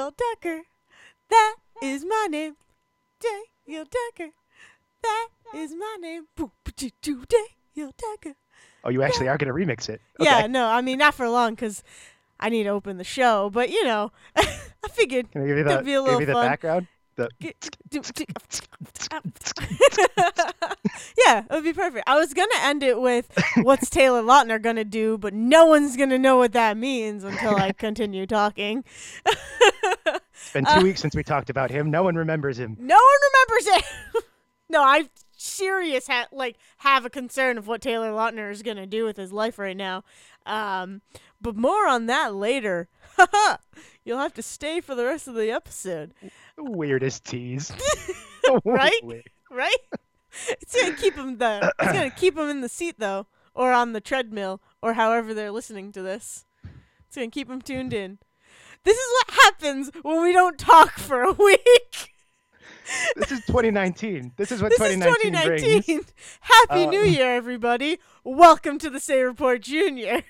Daniel Tucker. That is my name. Daniel Tucker. That is my name. Boo, doo, doo, Daniel Tucker. Oh, you actually are gonna remix it. Yeah, no, I mean not for long because I need to open the show. But you know, I figured. Can I give you the, That'd be a little give you the fun. background? The Get- do- do- yeah, it would be perfect. I was gonna end it with "What's Taylor Lautner gonna do?" but no one's gonna know what that means until I continue talking. it's been two Uh, weeks since we talked about him. No one remembers him. No one remembers him. no, I serious ha- like have a concern of what Taylor Lautner is gonna do with his life right now. Um, but more on that later. You'll have to stay for the rest of the episode, Weirdest tease. Right? Weird. right? it's gonna keep them the. It's gonna keep them in the seat though, or on the treadmill, or however they're listening to this. It's gonna keep them tuned in. This is what happens when we don't talk for a week. This is 2019. This is what This is 2019, 2019. brings. Happy Uh, New Year, everybody. Welcome to the Say Report Junior.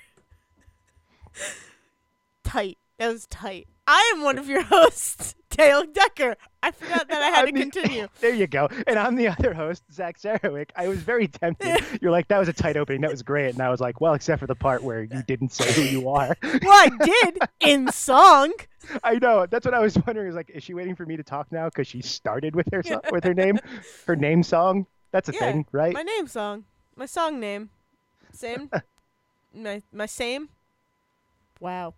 Tight. That was tight. I am one of your hosts, Dale Decker. I forgot that I had to the- continue. There you go. And I'm the other host, Zach Sarowik. I was very tempted. You're like, that was a tight opening. That was great. And I was like, well, except for the part where you didn't say who you are. Well, I did in song. I know. That's what I was wondering. Is like, is she waiting for me to talk now because she started with her so- with her name, her name song? That's a Yeah, thing, right? My name song. My song name. Same. my my same. Wow.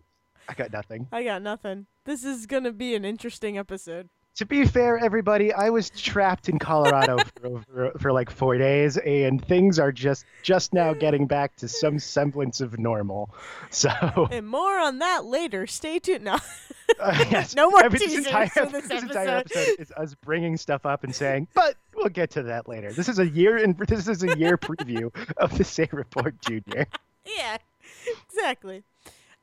I got nothing. I got nothing. This is gonna be an interesting episode. To be fair, everybody, I was trapped in Colorado for, for, for like four days, and things are just just now getting back to some semblance of normal. So, And more on that later. Stay tuned. No. uh, yes, No more every- teasers entire, for this entire episode. episode is us bringing stuff up and saying, but we'll get to that later. This is a year and this is a year preview of the Say Report Junior. yeah, exactly.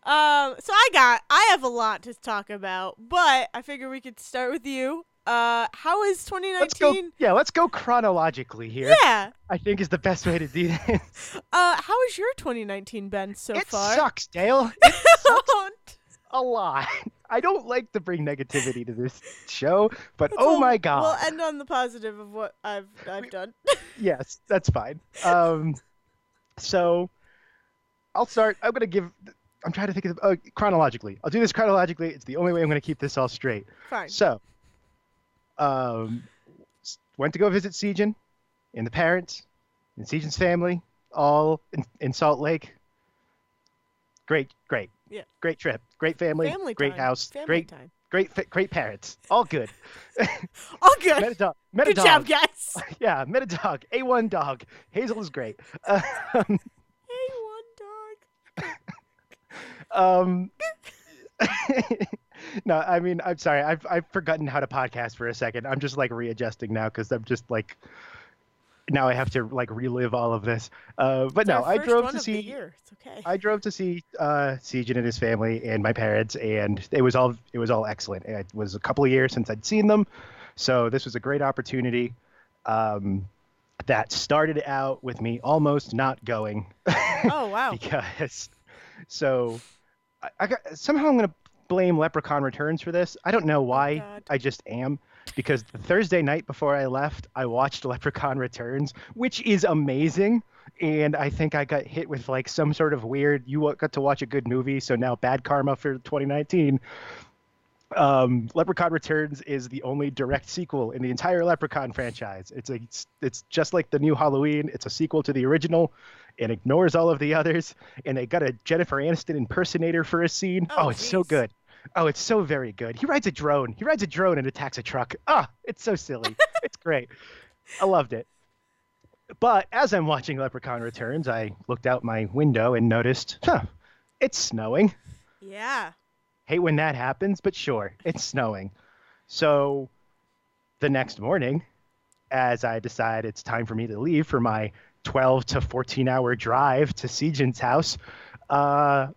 Um, so I got, I have a lot to talk about, but I figure we could start with you. Uh, how is Let's go. 2019? Yeah, let's go chronologically here. Yeah. I think is the best way to do this. Uh, how has your 2019 been so it far? It sucks, Dale. a lot. I don't like to bring negativity to this show, but oh We'll- my god. We'll end on the positive of what I've I've done. yes, that's fine. Um, so I'll start. I'm gonna give. I'm trying to think of uh, chronologically. I'll do this chronologically. It's the only way I'm gonna keep this all straight. Fine. So, um, went to go visit Sejan and the parents and Sejan's family, all in, in Salt Lake. Great, great, Yeah. great trip, great family, Family great time. house, Family great, time. great, great parents, all good. All good. met a good. dog. Met Good a dog. job, guys. Yeah, met a dog. A1 dog. Hazel is great. Um, hey, one dog. Um, no, I mean, I'm sorry. I've I've forgotten how to podcast for a second. I'm just like readjusting now because I'm just like now I have to like relive all of this. Uh, but It's no, I drove to see. year. It's okay. I drove to see uh, Sejan and his family and my parents, and it was all it was all excellent. It was a couple of years since I'd seen them, so this was a great opportunity. Um, that started out with me almost not going oh wow. because so I, I got somehow I'm gonna blame Leprechaun Returns for this. I don't know why. Oh, God. I just am because the Thursday night before I left, I watched Leprechaun Returns, which is amazing. And I think I got hit with like some sort of weird. You got to watch a good movie, so now bad karma for 2019. Um, Leprechaun Returns is the only direct sequel in the entire Leprechaun franchise. It's like it's, it's just like the new Halloween. It's a sequel to the original, and ignores all of the others. And they got a Jennifer Aniston impersonator for a scene. Oh, Oh, it's so good. Oh, it's so very good. He rides a drone. He rides a drone and attacks a truck. Ah, it's so silly. it's great. I loved it. But as I'm watching Leprechaun Returns, I looked out my window and noticed, huh, it's snowing. Yeah. Hate when that happens, but sure, it's snowing. So the next morning, as I decide it's time for me to leave for my 12 to 14 hour drive to Sejan's house, uh,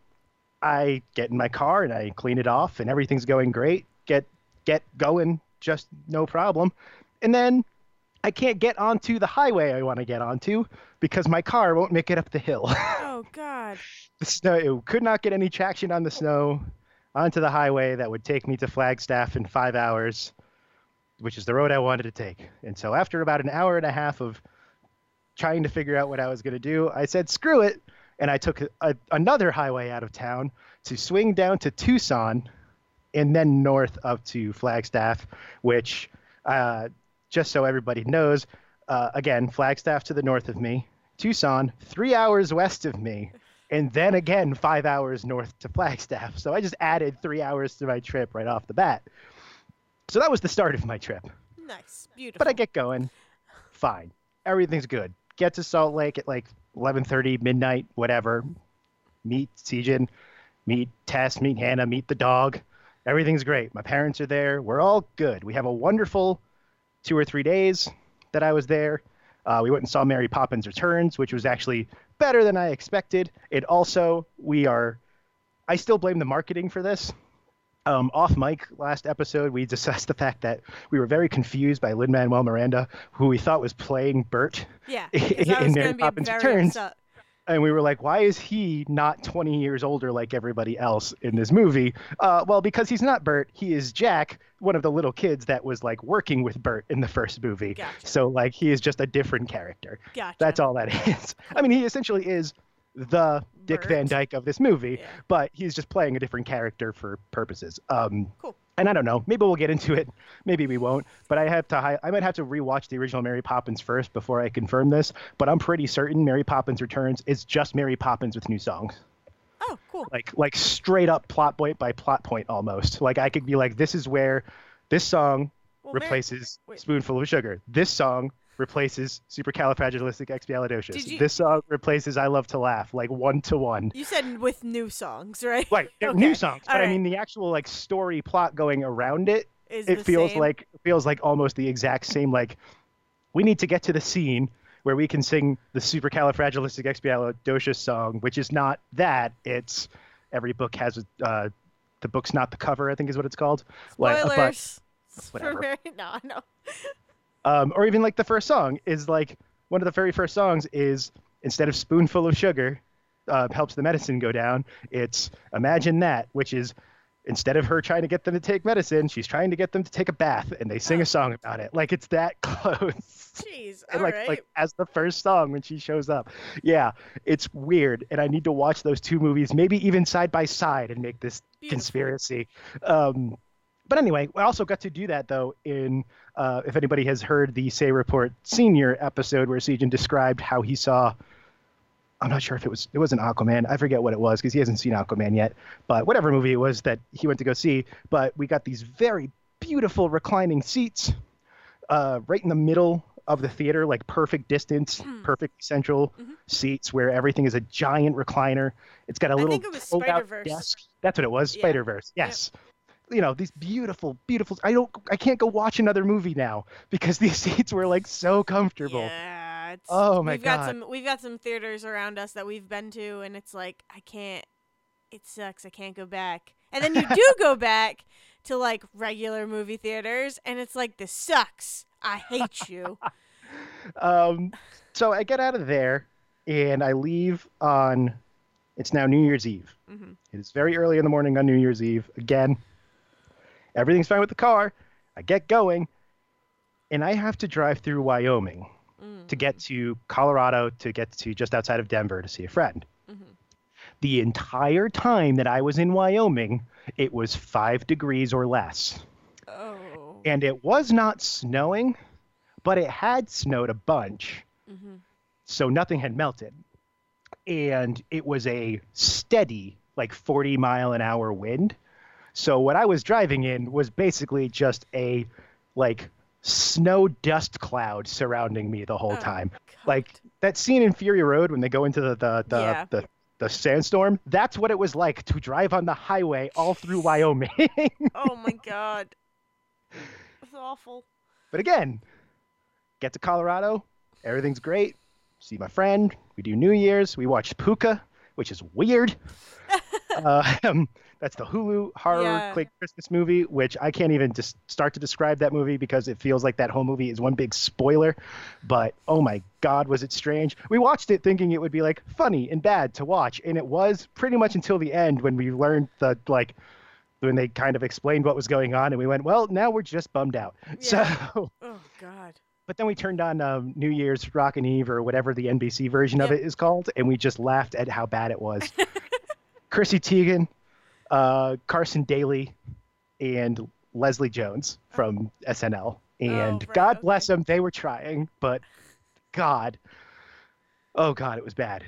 I get in my car and I clean it off, and everything's going great. Get get going, just no problem. And then I can't get onto the highway I want to get onto because my car won't make it up the hill. Oh God. the snow it could not get any traction on the snow onto the highway that would take me to Flagstaff in five hours, which is the road I wanted to take. And so after about an hour and a half of trying to figure out what I was going to do, I said, screw it. And I took a, another highway out of town to swing down to Tucson and then north up to Flagstaff, which, uh, just so everybody knows, uh, again, Flagstaff to the north of me, Tucson, three hours west of me, and then again, five hours north to Flagstaff. So I just added three hours to my trip right off the bat. So that was the start of my trip. Nice. Beautiful. But I get going. Fine. Everything's good. Get to Salt Lake at like 11:30 midnight, whatever. Meet Sejin, meet Tess, meet Hannah, meet the dog. Everything's great. My parents are there. We're all good. We have a wonderful two or three days that I was there. Uh, we went and saw Mary Poppins Returns, which was actually better than I expected. It also, we are, I still blame the marketing for this. Um, off mic last episode, we discussed the fact that we were very confused by Lin Manuel Miranda, who we thought was playing Bert yeah. in, 'cause I in Mary Poppins Returns. upset. And we were like, why is he not 20 years older like everybody else in this movie? Uh, well, because he's not Bert. He is Jack, one of the little kids that was like working with Bert in the first movie. Gotcha. So, like, he is just a different character. Gotcha. That's all that is. I mean, he essentially is the Dick Van Dyke of this movie, Yeah. but he's just playing a different character for purposes. Um, Cool. and I don't know. Maybe we'll get into it. Maybe we won't. But I have to. Hi- I might have to rewatch the original Mary Poppins first before I confirm this. But I'm pretty certain Mary Poppins Returns is just Mary Poppins with new songs. Oh, cool. Like like straight up plot point by plot point almost. Like I could be like, this is where this song Well, replaces wait. Spoonful of Sugar. This song replaces Supercalifragilisticexpialidocious. Did you- This song replaces I Love to Laugh, like one to one. You said with new songs, right? Right, Okay. new songs, but All I mean the actual like story plot going around it Is it feels same? like feels like almost the exact same like we need to get to the scene where we can sing the supercalifragilisticexpialidocious song which is not that it's every book has a uh, the book's not the cover i think is what it's called Like, uh, but- spoilers. whatever. No, know. Um, or even like the first song is like one of the very first songs is instead of spoonful of sugar uh, helps the medicine go down it's imagine that which is instead of her trying to get them to take medicine she's trying to get them to take a bath and they sing Oh. a song about it like it's that close Jeez. All like right. like as the first song when she shows up yeah it's weird and i need to watch those two movies maybe even side by side and make this Beautiful. conspiracy um but anyway i also got to do that though in uh if anybody has heard the say report senior episode where Sejin described how he saw i'm not sure if it was it wasn't aquaman i forget what it was because he hasn't seen aquaman yet but whatever movie it was that he went to go see but we got these very beautiful reclining seats uh, right in the middle of the theater, like perfect distance, Hmm. perfect central Mhm. seats where everything is a giant recliner. It's got a I little think it was fold-out Spider-Verse. desk. That's what it was, Yeah. Spider Verse. Yep. You know these beautiful, beautiful. I don't. I can't go watch another movie now because these seats were like so comfortable. Yeah. It's, Oh, my we've got some we've got some theaters around us that we've been to and it's like I can't it sucks, I can't go back. And then you do go back to like regular movie theaters and it's like this sucks. I hate you. Um, so I get out of there and I leave on. It's now New Year's Eve. Mhm. It is very early in the morning on New Year's Eve. Again, everything's fine with the car. I get going, and I have to drive through Wyoming Mm. to get to Colorado to get to just outside of Denver to see a friend. Mhm. The entire time that I was in Wyoming, it was five degrees or less. Oh. And it was not snowing, but it had snowed a bunch Mm-hmm. so nothing had melted and it was a steady like 40 mile an hour wind so what i was driving in was basically just a like snow dust cloud surrounding me the whole Oh, time God. like that scene in fury road when they go into the the the, Yeah. the, the sandstorm that's what it was like to drive on the highway all through wyoming Oh my god. It's awful. But again, get to Colorado, everything's great. See my friend. We do New Year's. We watch Pooka, which is weird. uh, um, that's the Hulu horror Yeah. quick Christmas movie, which I can't even just start to describe that movie because it feels like that whole movie is one big spoiler. But oh my God, was it strange? We watched it thinking it would be like funny and bad to watch, and it was pretty much until the end when we learned the like when they kind of explained what was going on, and we went, well, now we're just bummed out. Yeah. So, Oh God. but then we turned on um, New Year's Rockin' Eve or whatever the NBC version of it is called, and we just laughed at how bad it was. Chrissy Teigen, uh, Carson Daly, and Leslie Jones from SNL. And Oh, right, God bless them, they were trying, but God, oh God, it was bad.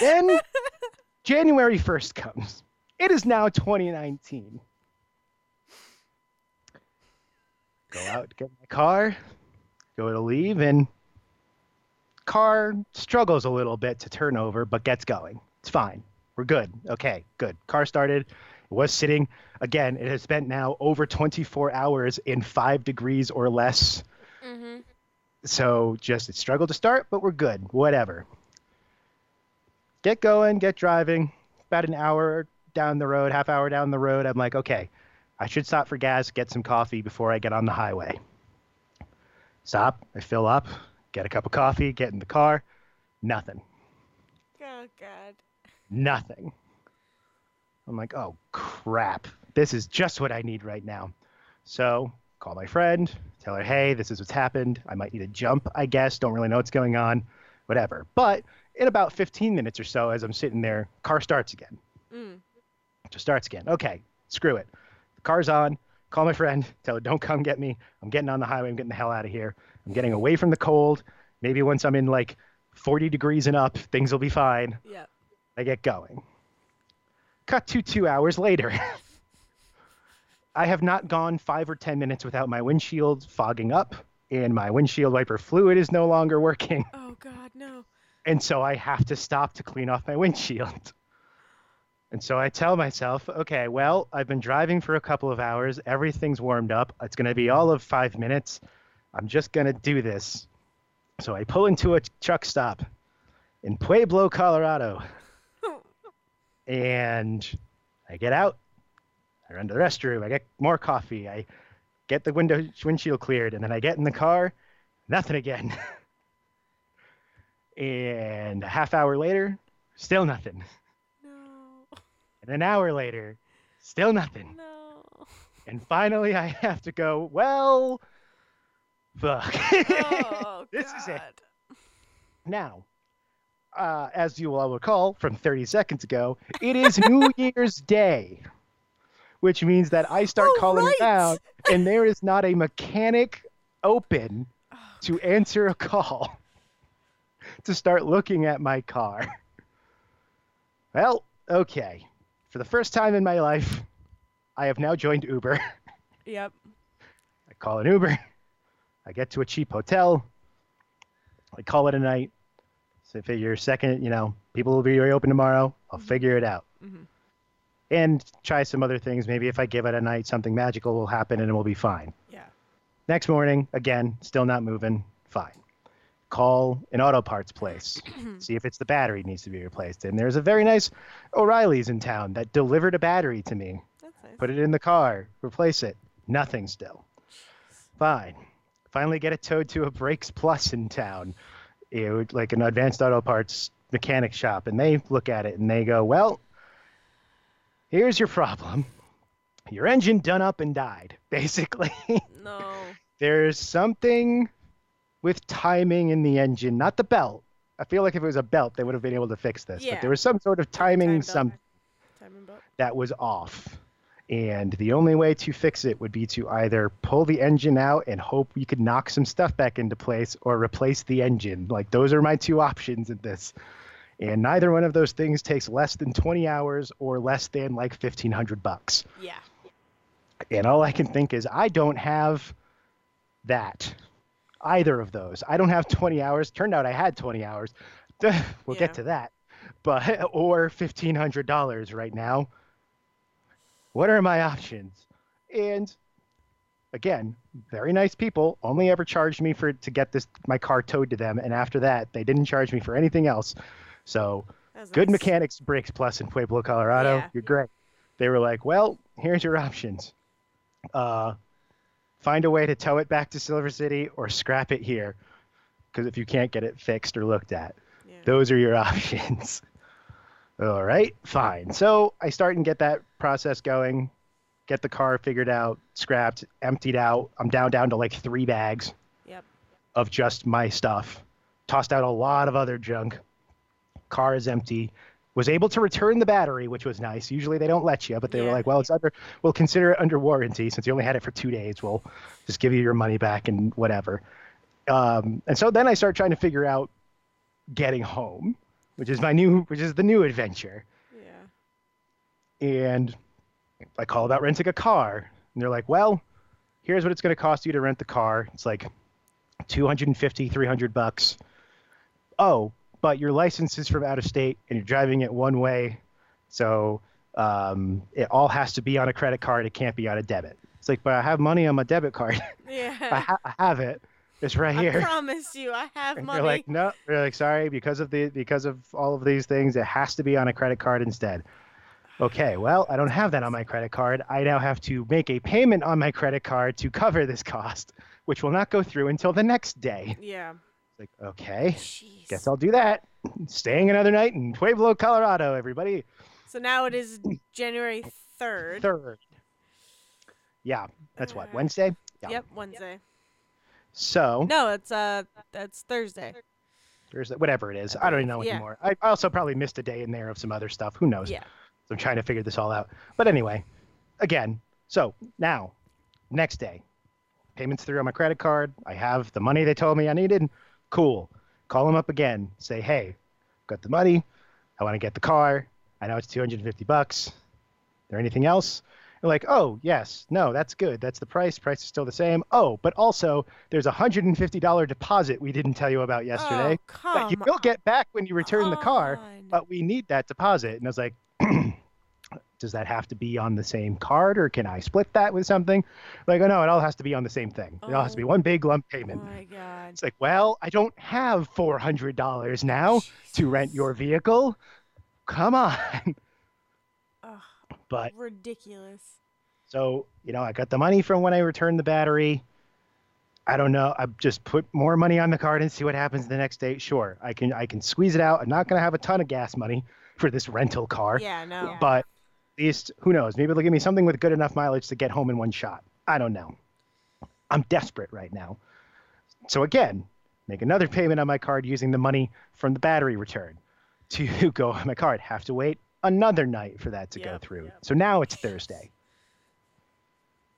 Then January 1st comes. It is now 2019. Go out, get my car, go to leave, and car struggles a little bit to turn over, but gets going. It's fine. We're good. Okay, good. Car started. It was sitting. Again, it has spent now over 24 hours in five degrees or less. Mm-hmm. So just it struggled to start, but we're good. Whatever. Get going, get driving. About an hour down the road, half hour down the road, I'm like, okay, I should stop for gas, get some coffee before I get on the highway. Stop, I fill up, get a cup of coffee, get in the car. Nothing. Oh God. Nothing. I'm like, oh crap. This is just what I need right now. So call my friend, tell her, hey, this is what's happened. I might need a jump, I guess. Don't really know what's going on. Whatever. But in about 15 minutes or so, as I'm sitting there, car starts again. Mm. Just starts again. Okay, screw it. The car's on. Call my friend, tell her, don't come get me. I'm getting on the highway. I'm getting the hell out of here. I'm getting away from the cold. Maybe once I'm in like 40 degrees and up, things will be fine. Yeah. I get going. Cut to two hours later. I have not gone five or 10 minutes without my windshield fogging up, and my windshield wiper fluid is no longer working. Oh God, no. And so I have to stop to clean off my windshield. And so I tell myself, okay, well, I've been driving for a couple of hours. Everything's warmed up. It's going to be all of five minutes. I'm just going to do this. So I pull into a truck stop in Pueblo, Colorado. And I get out. I run to the restroom. I get more coffee. I get the window windshield cleared. And then I get in the car. Nothing again. and a half hour later, still nothing. No. And an hour later, still nothing. No. And finally, I have to go, well, fuck. Oh This God. is it. now, uh, as you all recall from 30 seconds ago, it is New Year's Day, which means that I start Oh, calling right. around, and there is not a mechanic open to answer a call to start looking at my car. Well, okay. For the first time in my life, I have now joined Uber. Yep. I call an Uber. I get to a cheap hotel. I call it a night. I figure second, you know, people will be reopen tomorrow. I'll figure it out. Mhm. And try some other things. Maybe if I give it a night, something magical will happen and it will be fine. Yeah. Next morning, again, still not moving. Fine. Call an auto parts place. see if it's the battery needs to be replaced. And there's a very nice O'Reilly's in town that delivered a battery to me. That's nice. Put it in the car, replace it. Nothing still. Fine. Finally get it towed to a Brakes Plus in town, it would, like an advanced auto parts mechanic shop. And they look at it and they go, well, here's your problem. Your engine done up and died, basically. No. There's something with timing in the engine, not the belt. I feel like if it was a belt, they would have been able to fix this. Yeah. But there was some sort of timing, some up. Timing belt. that was off. And the only way to fix it would be to either pull the engine out and hope you could knock some stuff back into place or replace the engine. Like those are my two options in this. And neither one of those things takes less than 20 hours or less than like 1500 bucks. Yeah. And all I can think is I don't have that. Either of those. I don't have 20 hours. Turned out I had 20 hours. we'll Yeah. get to that. But or $1500 right now. What are my options? And again, very nice people. Only ever charged me for to get this my car towed to them and after that they didn't charge me for anything else. So, good nice. mechanics brakes plus in Pueblo, Colorado. Yeah. You're great. They were like, "Well, here's your options. Uh, find a way to tow it back to Silver City or scrap it here, because if you can't get it fixed or looked at, Yeah. those are your options." All right, fine. So I start and get that process going, get the car figured out, scrapped, emptied out. I'm down down to like three bags Yep. of just my stuff. Tossed out a lot of other junk. Car is empty. Was able to return the battery, which was nice. Usually they don't let you, but they were like, "Well, it's under. We'll consider it under warranty since you only had it for two days. We'll just give you your money back and whatever." Um, and so then I start trying to figure out getting home, which is my new, which is the new adventure Yeah. and I call about renting a car. And they're like, well, here's what it's going to cost you to rent the car. It's like 250, 300 bucks. Oh, but your license is from out of state and you're driving it one way. So um, it all has to be on a credit card. It can't be on a debit. It's like, but I have money on my debit card. I, Yeah. ha- I have it. It's right here. I promise you, I have And money. You're like, no. They're like, sorry, because of the because of all of these things, it has to be on a credit card instead. Okay, well, I don't have that on my credit card. I now have to make a payment on my credit card to cover this cost, which will not go through until the next day. yeah. It's like, okay, Jeez. guess I'll do that. Staying another night in Pueblo, Colorado, everybody. So now it is January third. Third. Yeah, that's what Uh, Wednesday. Yeah. Yep, Wednesday. So No, it's uh, that's Thursday. Thursday, whatever it is, I don't even know Yeah. anymore. I I also probably missed a day in there of some other stuff. Who knows? Yeah. So I'm trying to figure this all out. But anyway, again, so now, next day, payments through on my credit card. I have the money they told me I needed. Cool. Call them up again. Say, hey, got the money. I want to get the car. I know it's 250 bucks. Is there anything else? Like, oh, yes. No, that's good. That's the price. Price is still the same. Oh, but also there's a $150 deposit we didn't tell you about oh, yesterday Oh, come that you will get back when you return the car but we need that deposit. And I was like, does that have to be on the same card or can I split that with something? Like, oh no, it all has to be on the same thing. It all has to be Oh. one big lump Oh payment. my god. It's like, well, I don't have $400 now to rent your vehicle. Come on. Ugh, But ridiculous. so, you know, I got the money from when I returned the battery. I don't know. I just put more money on the card and see what happens the next day. Sure, I can I can squeeze it out. I'm not gonna have a ton of gas money for this rental car. Yeah, no. but at least who knows maybe they'll give me something with good enough mileage to get home in one shot i don't know i'm desperate right now so again make another payment on my card using the money from the battery return to go on my card have to wait another night for that to go through yep. so now it's thursday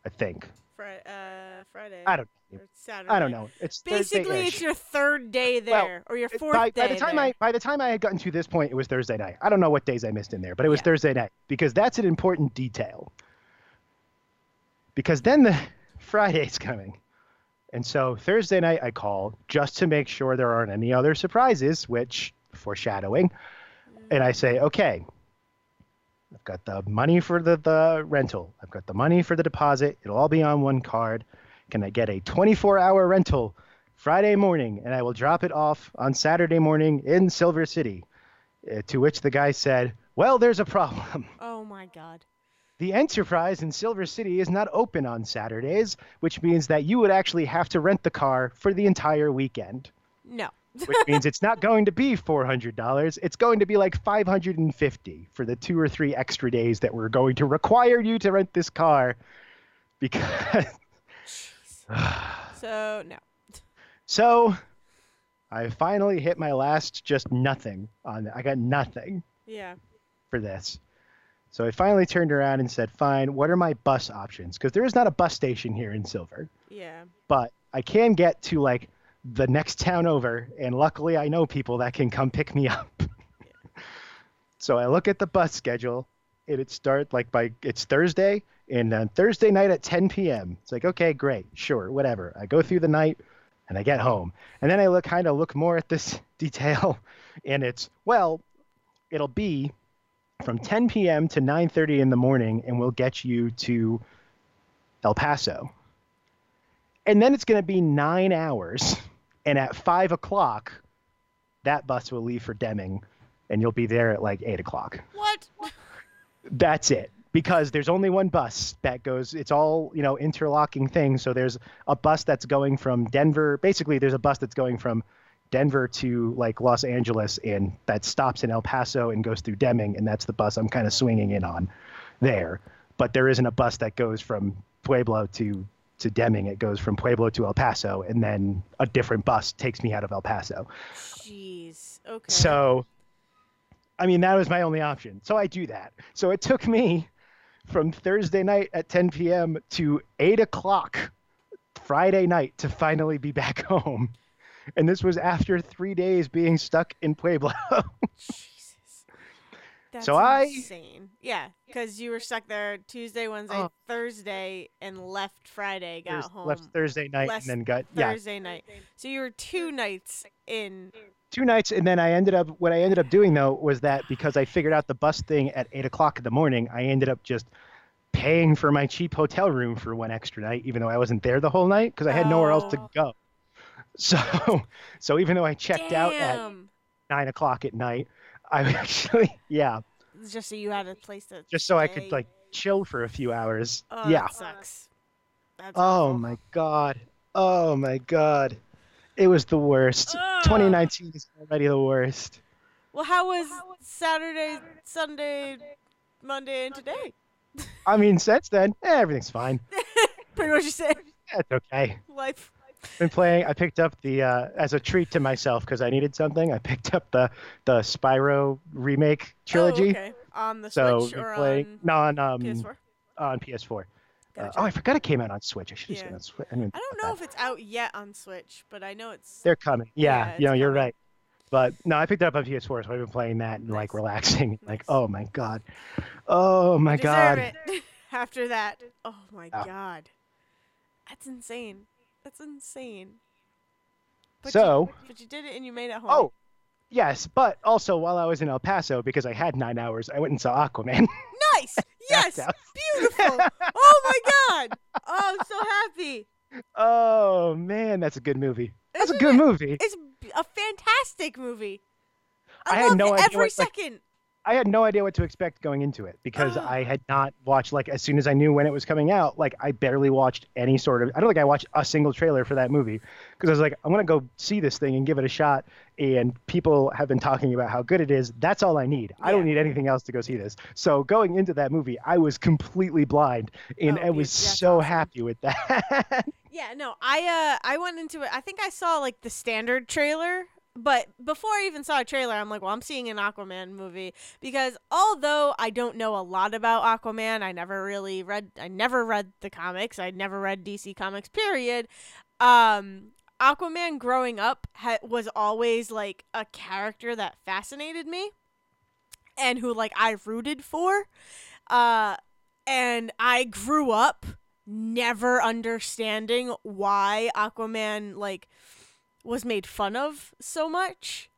i think Fri- uh, Friday. i don't Or Saturday. i don't know it's Basically, it's Thursday-ish. your third day Well, there, or your fourth by, day by the time there. I by the time I had gotten to this point, it was Thursday night. I don't know what days I missed in there, but it was Yeah. Thursday night because that's an important detail. Because then the Friday's coming, and so Thursday night I call just to make sure there aren't any other surprises, which foreshadowing, and I say, okay, I've got the money for the, the rental, I've got the money for the deposit. It'll all be on one card. Can I get a 24 hour rental Friday morning and I will drop it off on Saturday morning in Silver City? Uh, to which the guy said, Well, there's a problem. Oh my god. The Enterprise in Silver City is not open on Saturdays, which means that you would actually have to rent the car for the entire weekend. No. Which means it's not going to be $400. It's going to be like 550 for the two or three extra days that we're going to require you to rent this car because So no. So I finally hit my last just nothing on it. I got nothing Yeah. for this. So I finally turned around and said, fine, what are my bus options? Because there is not a bus station here in Silver, Yeah. but I can get to like the next town over. And luckily, I know people that can come pick me up. so I look at the bus schedule and it starts like by it's Thursday and on Thursday night at 10 p.m. It's like, okay, great, sure, whatever. I go through the night and I get home. And then I look kind of look more at this detail and it's, well, it'll be from 10 p.m. to 9:30 in the morning and we'll get you to El Paso. And then it's going to be nine hours. And at five o'clock, that bus will leave for Deming and you'll be there at like eight o'clock. What? That's it. Because there's only one bus that goes, it's all, you know, interlocking things. So there's a bus that's going from Denver. Basically, there's a bus that's going from Denver to like Los Angeles, and that stops in El Paso and goes through Deming, and that's the bus I'm kind of swinging in on there. But there isn't a bus that goes from Pueblo to to Deming. It goes from Pueblo to El Paso, and then a different bus takes me out of El Paso. Jeez. Okay. So, I mean, that was my only option. So I do that. So it took me from Thursday night at 10 p.m. to 8 o'clock Friday night to finally be back home. And this was after three days being stuck in Pueblo. That's So I- insane. Yeah, because you were stuck there Tuesday, Wednesday, Oh. Thursday, and left Friday. Got Thurs- home Left Thursday night and then got, yeah, Thursday night. So you were two nights in. two nights. And then I ended up, what I ended up doing though was that because I figured out the bus thing at 8 o'clock in the morning, I ended up just paying for my cheap hotel room for one extra night, even though I wasn't there the whole night because I had nowhere else to Oh. go. So, so even though I checked out at nine o'clock at night, I actually, yeah, Just so you had a place to. just so I could like chill for a few hours. Oh, yeah. That sucks. That's Oh awful. my god. Oh my god. It was the worst. Ugh. 2019 is already the worst. Well, how was Saturday, Sunday, Monday, and today? I mean, since then, eh, everything's fine. Pretty much you said It's okay. life. Been playing. I picked up the uh, as a treat to myself because I needed something. I picked up the the Spyro remake trilogy. Oh, okay. On the So Switch or playing on no on um PS4. on PS4. Uh, oh, I forgot it came out on Switch. I should have Yeah. it on Switch. I, didn't I don't know about if it's out yet on Switch, but I know it's. they're coming. Yeah, Yeah, you know, it's you're right. But no, I picked it up on PS4, so I've been playing that and like Nice. relaxing. Like, oh my god, oh my god. it. After that, oh my Yeah. god, that's insane. That's insane. But So- you, but you did it and you made it home. Oh, yes, but also while I was in El Paso, because I had nine hours, I went and saw Aquaman. nice. Yes, beautiful. oh my god. Oh, I'm so happy. oh man, that's a good movie. That's a Isn't good it? movie. It's a fantastic movie. I, I had loved no it idea every what, like, second. I had no idea what to expect going into it because Oh. I had not watched like as soon as I knew when it was coming out, like I barely watched any sort of I don't think I watched a single trailer for that movie because I was like I'm going to go see this thing and give it a shot and people have been talking about how good it is. That's all I need. I don't need anything else to go see this. So going into that movie, I was completely blind and Oh, I was so awesome. happy with that. Yeah, no, I uh I went into it. I think I saw like the standard trailer, but before I even saw a trailer, I'm like, well, I'm seeing an Aquaman movie because although I don't know a lot about Aquaman, I never really read I never read the comics. I never read DC comics period. Um Aquaman growing up ha- was always like a character that fascinated me and who like I rooted for. Uh and I grew up never understanding why Aquaman like was made fun of so much.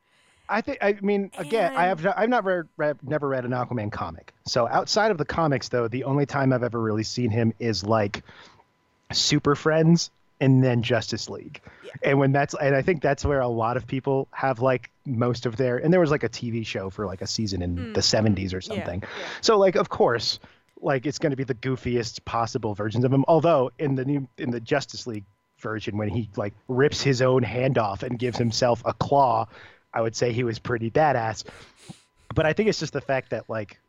I think I mean again I And- have I've not read, read never read an Aquaman comic. So outside of the comics though, the only time I've ever really seen him is like Super Friends and then Justice League. Yeah. And when that's and I think that's where a lot of people have like most of their and there was like a TV show for like a season in Mm. the 70s or Yeah, something. yeah. So like of course like it's going to be the goofiest possible versions of him although in the new in the Justice League version when he like rips his own hand off and gives himself a claw I would say he was pretty badass but I think it's just the fact that like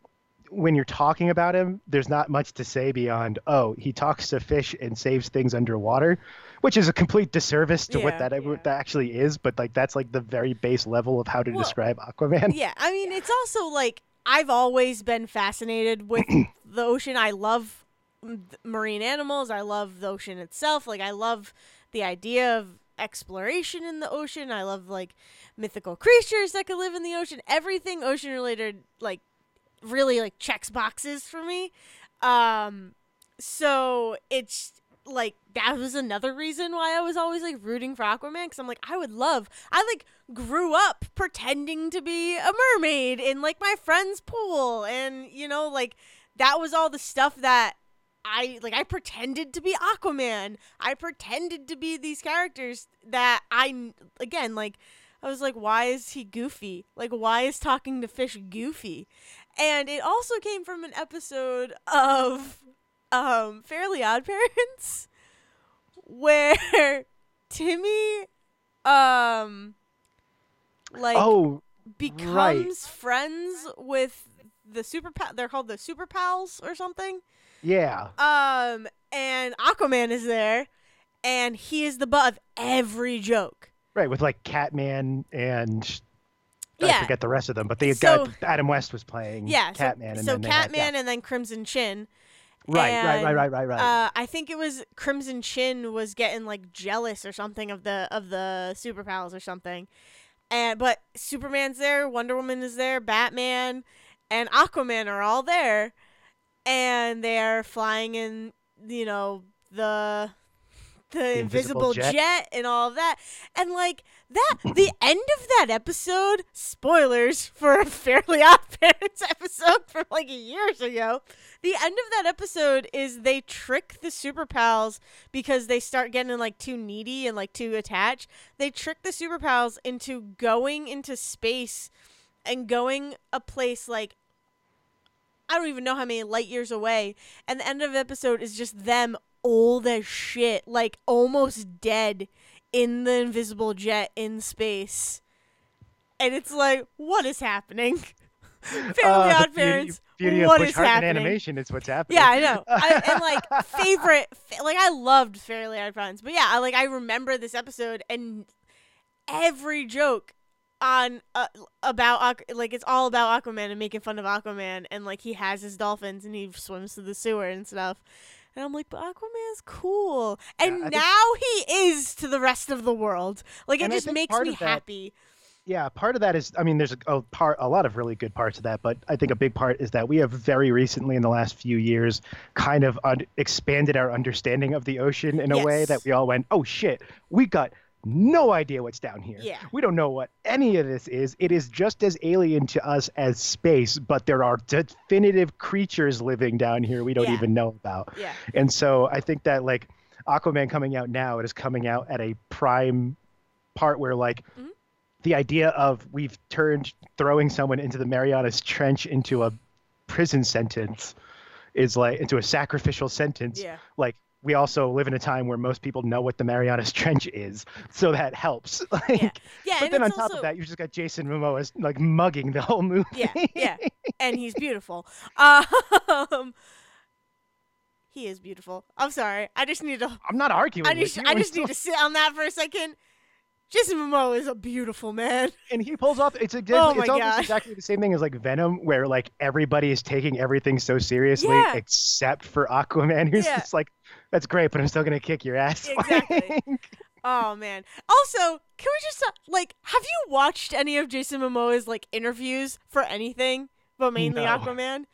when you're talking about him there's not much to say beyond oh he talks to fish and saves things underwater which is a complete disservice to what Yeah. that uh, what that actually is but like that's like the very base level of how to Well, describe Aquaman yeah, I mean, it's also like I've always been fascinated with the ocean. I love marine animals. I love the ocean itself. Like I love the idea of exploration in the ocean. I love like mythical creatures that could live in the ocean. Everything ocean related like really like checks boxes for me. Um so it's like that was another reason why I was always like rooting for Aquaman because I'm like I would love I like grew up pretending to be a mermaid in like my friend's pool and you know like that was all the stuff that I like I pretended to be Aquaman I pretended to be these characters that I again like I was like why is he goofy like why is talking to fish goofy and it also came from an episode of um Fairly Odd Parents where Timmy um like oh, becomes friends with the super pal. They're called the super pals or something. Yeah. Um, and Aquaman is there, and he is the butt of every joke. Right, with like Catman and I Yeah. forget the rest of them, but the So- guy Adam West was playing Yeah, so- Catman. and so then they had- Catman and then Crimson Chin. yeah. Right, right, right, right, right, right. Uh, I think it was Crimson Chin was getting like jealous or something of the of the super pals or something. And but Superman's there, Wonder Woman is there, Batman and Aquaman are all there and they're flying in, you know, the the, invisible invisible jet. jet. and all of that. And like that the end of that episode, spoilers for a Fairly Odd Parents episode from like years ago. The end of that episode is they trick the super pals because they start getting like too needy and like too attached. They trick the super pals into going into space and going a place like I don't even know how many light years away. And the end of the episode is just them old as shit, like almost dead in the invisible jet in space. And it's like, what is happening? Family Uh, Odd Parents. Beauty what of Bush is happening? animation is what's happening. Yeah, I know. I, and like favorite, fa- like I loved Fairly Odd Parents, but yeah, I, like I remember this episode and every joke on uh, about like it's all about Aquaman and making fun of Aquaman and like he has his dolphins and he swims through the sewer and stuff. And I'm like, but Aquaman's cool. And Yeah, I think- now he is to the rest of the world. Like it And just makes me that- happy. Yeah, part of that is, I mean, there's a, a part, a lot of really good parts of that, but I think a big part is that we have very recently, in the last few years, kind of un- expanded our understanding of the ocean in a way that we all went, oh shit, we got no idea what's down here. Yeah. We don't know what any of this is. It is just as alien to us as space, but there are definitive creatures living down here we don't Yeah. even know about. Yeah. And so I think that like Aquaman coming out now, it is coming out at a prime part where like Mhm. the idea of we've turned throwing someone into the Marianas Trench into a prison sentence is like into a sacrificial sentence. Yeah. Like we also live in a time where most people know what the Marianas Trench is, so that helps. Like, Yeah. Yeah. But then on top also, of that, you just got Jason Momoa like mugging the whole movie. Yeah, yeah, and he's beautiful. Um, he is beautiful. I'm sorry. I just need to. I'm not arguing. I with just. you. I just need to sit on that for a second. Jason Momoa is a beautiful man. and he pulls off it's exactly Oh it's almost God. exactly the same thing as like Venom where like everybody is taking everything so seriously Yeah. except for Aquaman who's Yeah. just like that's great but I'm still going to kick your ass. Exactly. Oh man. Also, can we just uh, like have you watched any of Jason Momoa's like interviews for anything? But mainly No. Aquaman.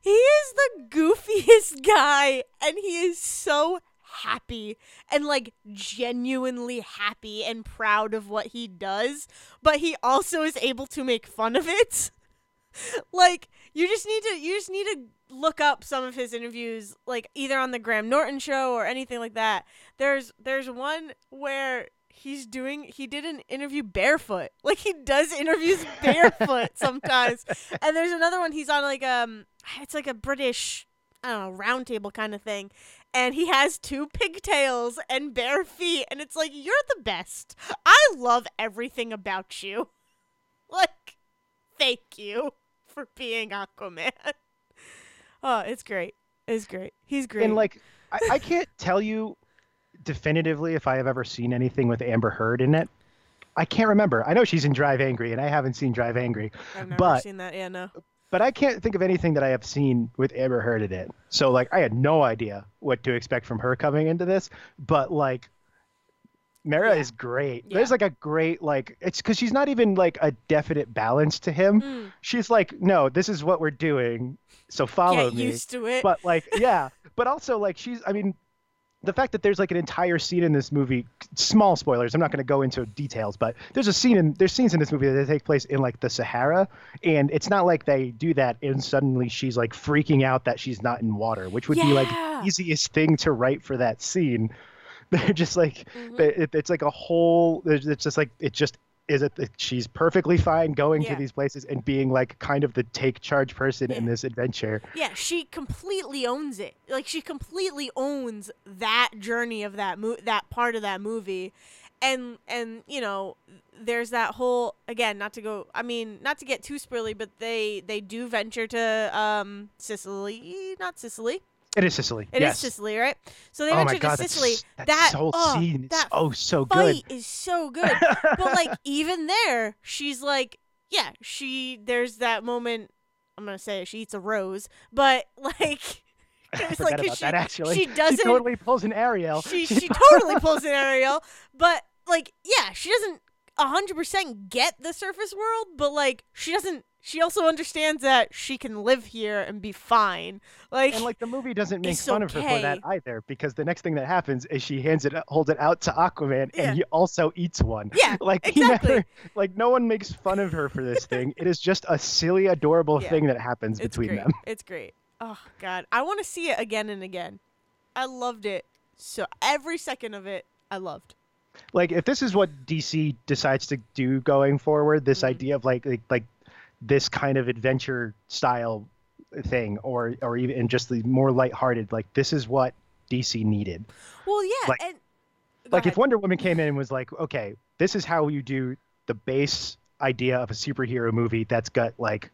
He is the goofiest guy and he is so happy and like genuinely happy and proud of what he does, but he also is able to make fun of it. like you just need to you just need to look up some of his interviews like either on the Graham Norton show or anything like that. There's there's one where he's doing he did an interview barefoot. Like he does interviews barefoot sometimes. And there's another one he's on like um it's like a British I don't know, round table kind of thing. And he has two pigtails and bare feet and it's like you're the best. I love everything about you. Like thank you for being Aquaman. Oh, it's great. It's great. He's great. and like I, I can't tell you definitively if I have ever seen anything with Amber Heard in it. I can't remember. I know she's in Drive Angry and I haven't seen Drive Angry, I've never but- seen that. Yeah, no. But I can't think of anything that I have seen with Amber Heard in it. So like I had no idea what to expect from her coming into this, but like Mara Yeah. is great. Yeah. There's like a great like it's cuz she's not even like a definite balance to him. Mm, She's like, "No, this is what we're doing. So follow get me." used to it. But like, yeah, but also like she's I mean the fact that there's like an entire scene in this movie small spoilers i'm not going to go into details but there's a scene in there's scenes in this movie that take place in like the sahara and it's not like they do that and suddenly she's like freaking out that she's not in water which would be like the easiest thing to write for that scene they're just like Mhm. it, it's like a whole it's just like it just is it that she's perfectly fine going Yeah. to these places and being like kind of the take charge person in this adventure Yeah, she completely owns it. Like she completely owns that journey of that mo- that part of that movie. and and you know there's that whole again not to go i mean not to get too spoily but they they do venture to um sicily not sicily It is Sicily. It is yes. sicily right so they oh god, to sicily that that whole oh, scene is that oh so good. is so good but like even there she's like yeah she there's that moment i'm gonna say it, she eats a rose but like it's like about she, that actually. she doesn't totally pulls an Ariel. she she totally pulls an Ariel, but like yeah, she doesn't hundred percent get the surface world, but like she doesn't. She also understands that she can live here and be fine. Like, and like the movie doesn't make fun of her for that either, because the next thing that happens is she hands it, holds it out to Aquaman, Yeah. and he also eats one. yeah, Like exactly. he never, like no one makes fun of her for this thing. It is just a silly, adorable Yeah. thing that happens it's between great. them. It's great. Oh god, I want to see it again and again. I loved it so every second of it. I loved. Like if this is what DC decides to do going forward, this Mhm. idea of like, like like this kind of adventure style thing, or or even just the more lighthearted, like this is what DC needed. Well, yeah, Like- and like if. Wonder Woman came in and was like, okay, this is how you do the base idea of a superhero movie that's got like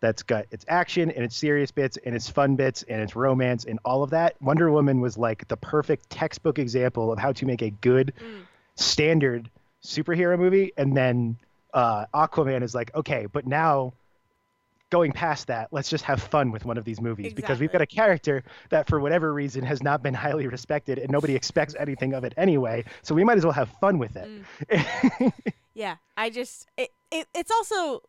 that's got its action and its serious bits and its fun bits and its romance and all of that. Wonder Woman was like the perfect textbook example of how to make a good Mm. standard superhero movie and then uh Aquaman is like, okay, but now going past that, let's just have fun with one of these movies because we've got a character that for whatever reason has not been highly respected and nobody expects anything of it anyway. So we might as well have fun with it. Mm. Yeah, I just it, it it's also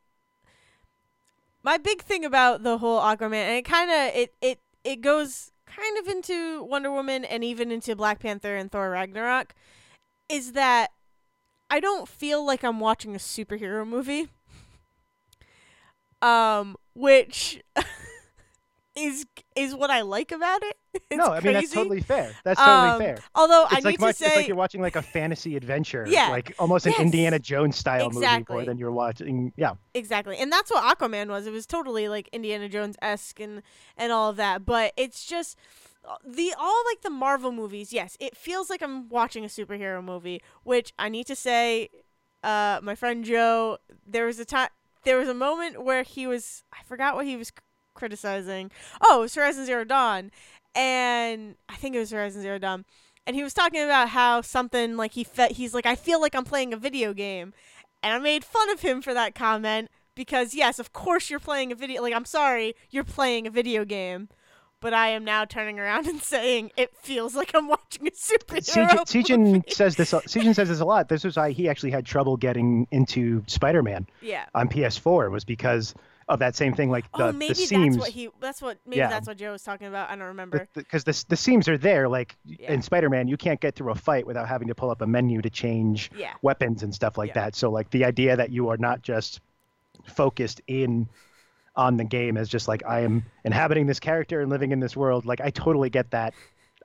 my big thing about the whole Aquaman and it kind of it it it goes kind of into Wonder Woman and even into Black Panther and Thor Ragnarok is that I don't feel like I'm watching a superhero movie. Um which is is what I like about it. It's no, I mean that's totally fair. That's totally Um, fair. Although It's I like need much, to it's say like you're watching like a fantasy adventure, Yeah. like almost an Yes. Indiana Jones style movie Exactly. more than you're watching. Yeah, Exactly. And that's what Aquaman was. It was totally like Indiana Jones esque and, and all of that. But it's just the all like the Marvel movies, yes, it feels like I'm watching a superhero movie, which I need to say, uh, my friend Joe, there was a time there was a moment where he was I forgot what he was c- criticizing. Oh, it was Horizon Zero Dawn. And I think it was Horizon Zero Dawn. And he was talking about how something like he fe- he's like I feel like I'm playing a video game. And I made fun of him for that comment because yes, of course you're playing a video like I'm sorry, you're playing a video game. But I am now turning around and saying it feels like I'm watching a superhero Sejin says this. Sejin says this a lot. This was why he actually had trouble getting into Spider-Man Yeah. on PS4 was because of that same thing. Like the oh, maybe the seams, that's what he. That's what. Maybe Yeah. that's what Joe was talking about. I don't remember. because the, the seams are there. Like Yeah. in Spider-Man, you can't get through a fight without having to pull up a menu to change yeah. weapons and stuff like that. So like the idea that you are not just focused in on the game as just like I am inhabiting this character and living in this world. Like I totally get that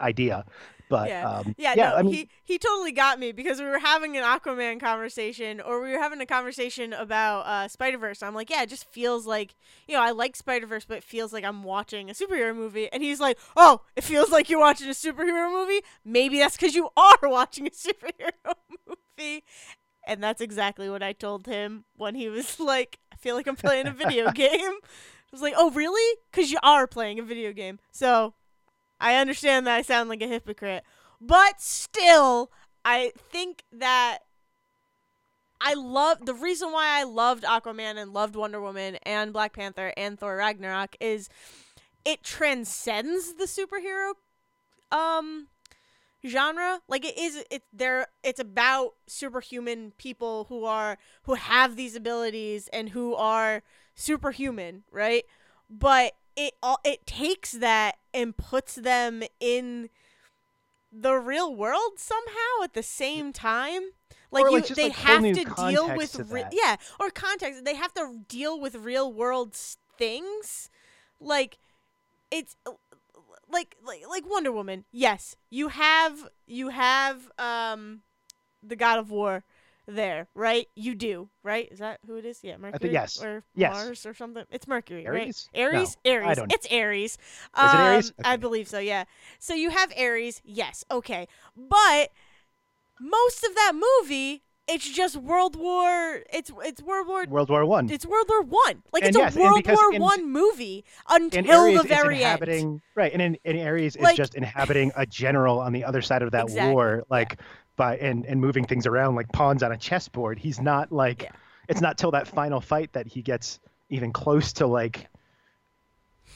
idea. But Yeah. um, Yeah, yeah, no, I mean, he he totally got me because we were having an Aquaman conversation, or we were having a conversation about uh, Spider Verse. I'm like, yeah, it just feels like you know I like Spider Verse, but it feels like I'm watching a superhero movie. And he's like, oh, it feels like you're watching a superhero movie. Maybe that's because you are watching a superhero movie. And that's exactly what I told him when he was like, I feel like I'm playing a video game. I was like, oh, really? Because you are playing a video game. So I understand that I sound like a hypocrite, but still, I think that I love the reason why I loved Aquaman and loved Wonder Woman and Black Panther and Thor Ragnarok is it transcends the superhero um genre like it is it there it's about superhuman people who are who have these abilities and who are superhuman right? But it all it takes that and puts them in the real world somehow at the same time. Like Or, you like, they like, have to deal with to re- yeah or context they have to deal with real world things. Like it's like like like Wonder Woman. Yes, you have you have um the God of War there, right? You do, right? Is that who it is? Yeah, Mercury yes. or Yes. Mars or something. It's Mercury, Ares? right? Ares, No, I don't- It's Ares. Is it Ares? Um, I believe so. Yeah. So you have Ares. Yes. Okay. But most of that movie, it's just World War. It's it's World War. World War One. It's World War One. Like And it's yes, a World because War One movie until Ares, the very end. right, and in, in Ares it's Like- just inhabiting a general on the other side of that Exactly, war, like by and and moving things around like pawns on a chessboard. He's not like Yeah. it's not till that final fight that he gets even close to like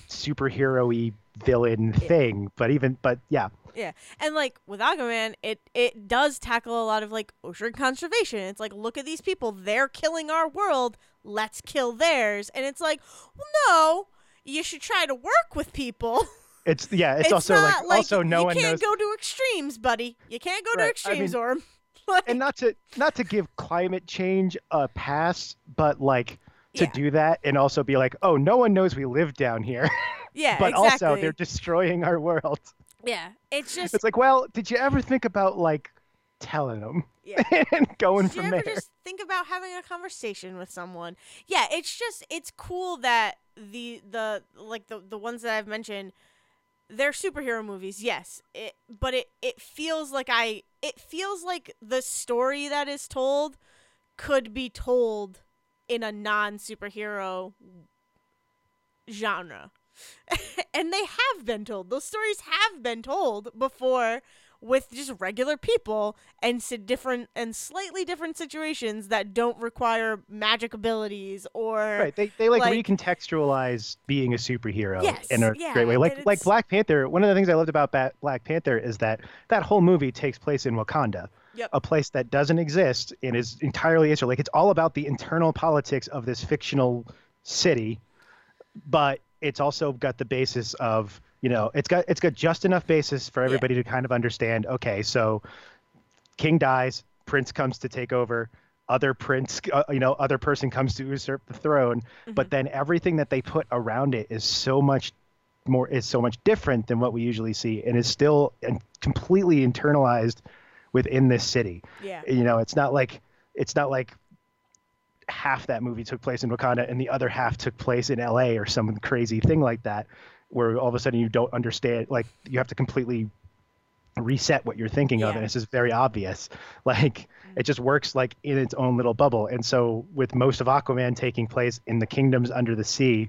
superhero-y villain thing. But even but yeah, Yeah, and like with Aquaman, it it does tackle a lot of like ocean conservation. It's like, look at these people; they're killing our world. Let's kill theirs. And it's like, well, no, you should try to work with people. it's yeah, it's, It's, also not like, also no you one can't go to extremes, buddy. You can't go to Right, I extremes, mean- or like, and not to not to give climate change a pass, but like to Yeah. do that and also be like, oh, no one knows we live down here, yeah, but exactly. also they're destroying our world. Yeah, it's just It's like, well, did you ever think about like telling them yeah. and going Did you from ever there? just think about having a conversation with someone? Yeah, it's just it's cool that the the like the the ones that I've mentioned, they're superhero movies, yes. It but it it feels like I it feels like the story that is told could be told in a non superhero genre. and they have been told. Those stories have been told before with just regular people and different and slightly different situations that don't require magic abilities or Right, they they like, like- recontextualize being a superhero Yes, in a yeah, great way. Like like Black Panther. One of the things I loved about Black Panther is that that whole movie takes place in Wakanda, Yep. a place that doesn't exist and is entirely Israel. Like it's all about the internal politics of this fictional city, but it's also got the basis of you know it's got it's got just enough basis for everybody to kind of understand. Okay, so king dies, prince comes to take over. Other prince, uh, you know, other person comes to usurp the throne, but then everything that they put around it is so much more is so much different than what we usually see, and is still and completely internalized within this city. yeah. You know, it's not like it's not like half that movie took place in Wakanda and the other half took place in LA or some crazy thing like that, where all of a sudden you don't understand, like you have to completely reset what you're thinking of, and it's just very obvious. Like it just works like in its own little bubble. And so with most of Aquaman taking place in the kingdoms under the sea,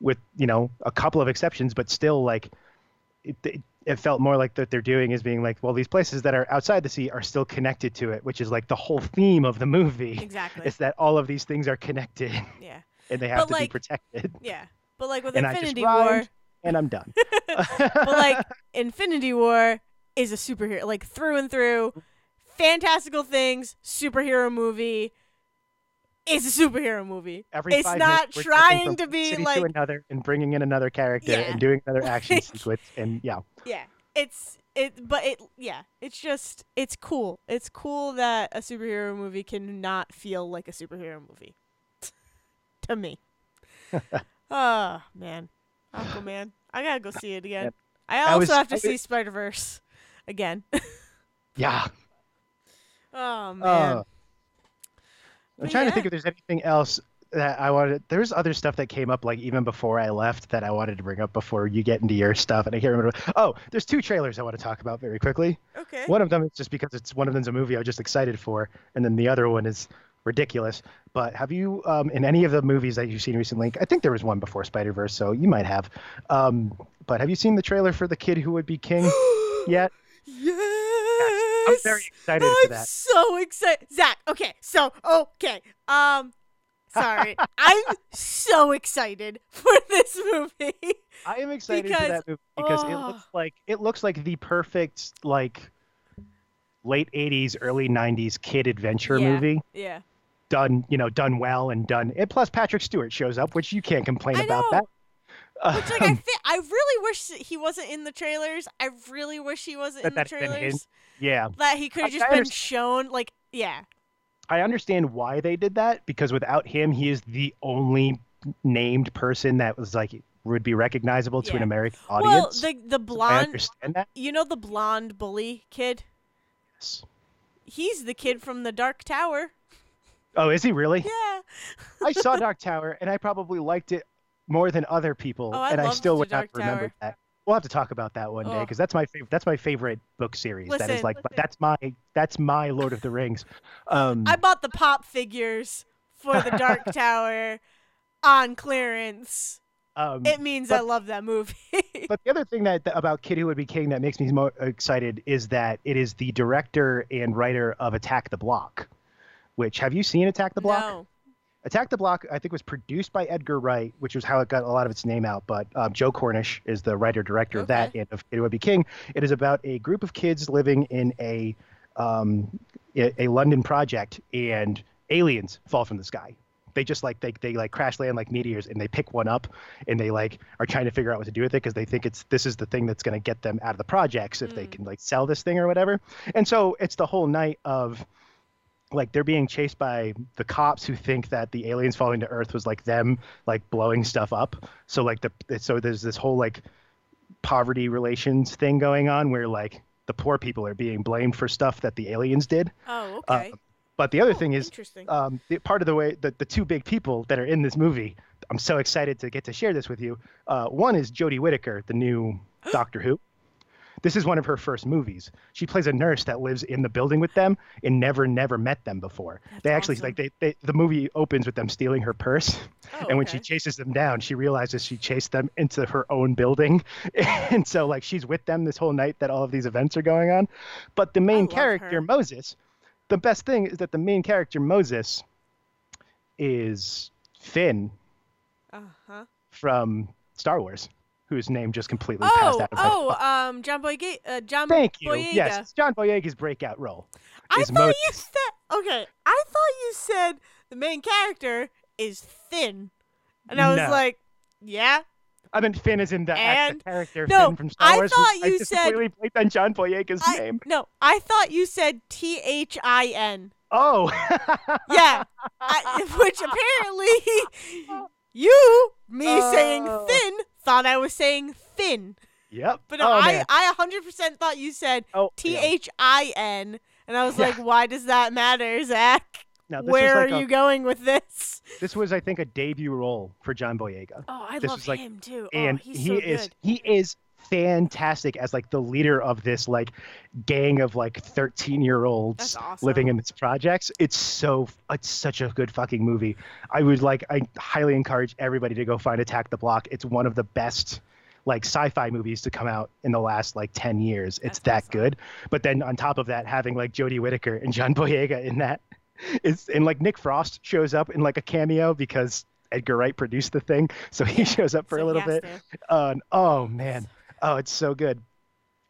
with you know a couple of exceptions, but still like it, it, it felt more like that they're doing is being like, well, these places that are outside the sea are still connected to it, which is like the whole theme of the movie. Exactly. Is that all of these things are connected yeah. and they have But, to like- be protected. Yeah. But like with And Infinity War, rhymed. And I'm done. but like Infinity War is a superhero like through and through. Fantastical things, superhero movie. It's a superhero movie. Every it's not trying to be like to another and bringing in another character Yeah. and doing another action sequence and yeah. Yeah. It's it but it yeah it's just it's cool. It's cool that a superhero movie can not feel like a superhero movie to me. Oh man. Aquaman i gotta go see it again. Yep. i I also was- have to I see was- spider-verse again. Yeah. Oh man. Uh, I'm trying yeah. to think if there's anything else that I wanted. There's other stuff that came up like even before I left that I wanted to bring up before you get into your stuff, and I can't remember. Oh, there's two trailers I want to talk about very quickly. okay One of them is just because it's one of them's a movie I was just excited for, and then the other one is ridiculous. But have you, um, in any of the movies that you've seen recently? I think there was one before Spider Verse, so you might have. Um, but have you seen the trailer for the kid who would be king yet? yes I'm very excited I'm for that. so excited. Zach, okay, so, okay. Um, sorry. I'm so excited for this movie. I am excited Because- for that movie because it oh. looks like it looks like the perfect like late 80s early 90s kid adventure Yeah. movie yeah. done you know done well and done and plus patrick stewart shows up which you can't complain about that Which, like, I, Um, fi- I really wish he wasn't in the trailers. I really wish he wasn't in the trailers. yeah That he could have just I been understand. shown, like, yeah. i understand why they did that because without him he is the only named person that was like would be recognizable to an american Well, audience the the I blonde, understand that you know, the blonde bully kid. Yes. He's the kid from the Dark Tower. oh is he really Yeah. I saw Dark Tower and I probably liked it more than other people, Oh, I and I still would not Dark remember Tower. that. We'll have to talk about that one day Oh. because that's my favorite. That's my favorite book series. that is Listen. like that's my that's my Lord of the Rings. Um, I bought the pop figures for the Dark Tower on clearance. um, It means I love that movie. But the other thing that, about Kid Who Would Be King that makes me mo excited is that it is the director and writer of Attack the Block. Which have you seen Attack the Block? No. Attack the Block, I think, was produced by Edgar Wright, which was how it got a lot of its name out. But um, Joe Cornish is the writer director of that and of Who Would Be King. It is about a group of kids living in a um, a, London project, and aliens fall from the sky. They just like they, they like crash land like meteors, and they pick one up, and they like are trying to figure out what to do with it because they think it's this is the thing that's going to get them out of the projects if they Mm. can like sell this thing or whatever. And so it's the whole night of like they're being chased by the cops who think that the aliens falling to earth was like them like blowing stuff up so like the so there's this whole like poverty relations thing going on where like the poor people are being blamed for stuff that the aliens did Oh, Uh, okay. but the other Oh, thing is interesting. um, the, part of the way the, the two big people that are in this movie i'm so excited to get to share this with you uh, one is jodie whittaker the new doctor who this is one of her first movies. She plays a nurse that lives in the building with them and never never met them before. That's they actually awesome. like they, they the movie opens with them stealing her purse. Oh, and when she chases them down she realizes she chased them into her own building. And so like she's with them this whole night that all of these events are going on. But the main character her. moses the best thing is that the main character moses is finn Uh-huh. from star wars whose name just completely passed Oh, out of my oh, um, John Boyega. Uh, John thank you Boyega. yes john boyega's breakout role I thought Moses. you said okay. I thought you said the main character is thin, and I was No. like, yeah. I mean, Finn is in the, And- the character no, Finn from Star I Wars. thought you just said- completely played on John Boyega's I, name. no, I thought you said T H I N. Oh, Yeah, I, which apparently you, me saying Oh. thin, thought I was saying thin. Yep. But no, oh, I, man. I 100% thought you said oh, T yeah. H I N, and I was Yeah. like, why does that matter, Zach? Now, this Where was are like you going with this? This was, I think, a debut role for John Boyega, Oh, I This love was like- him too. Oh, and oh, he's he so is good. he is fantastic as like the leader of this like gang of like 13 year olds awesome. living in these projects. It's so it's such a good fucking movie. I would like i highly encourage everybody to go find attack the block. It's one of the best like sci-fi movies to come out in the last like 10 years. It's That's that awesome. good but then on top of that having like jodie whittaker and john boyega in that is and like nick frost shows up in like a cameo because edgar wright produced the thing so he shows up for So a little bit uh, oh man, oh it's so good.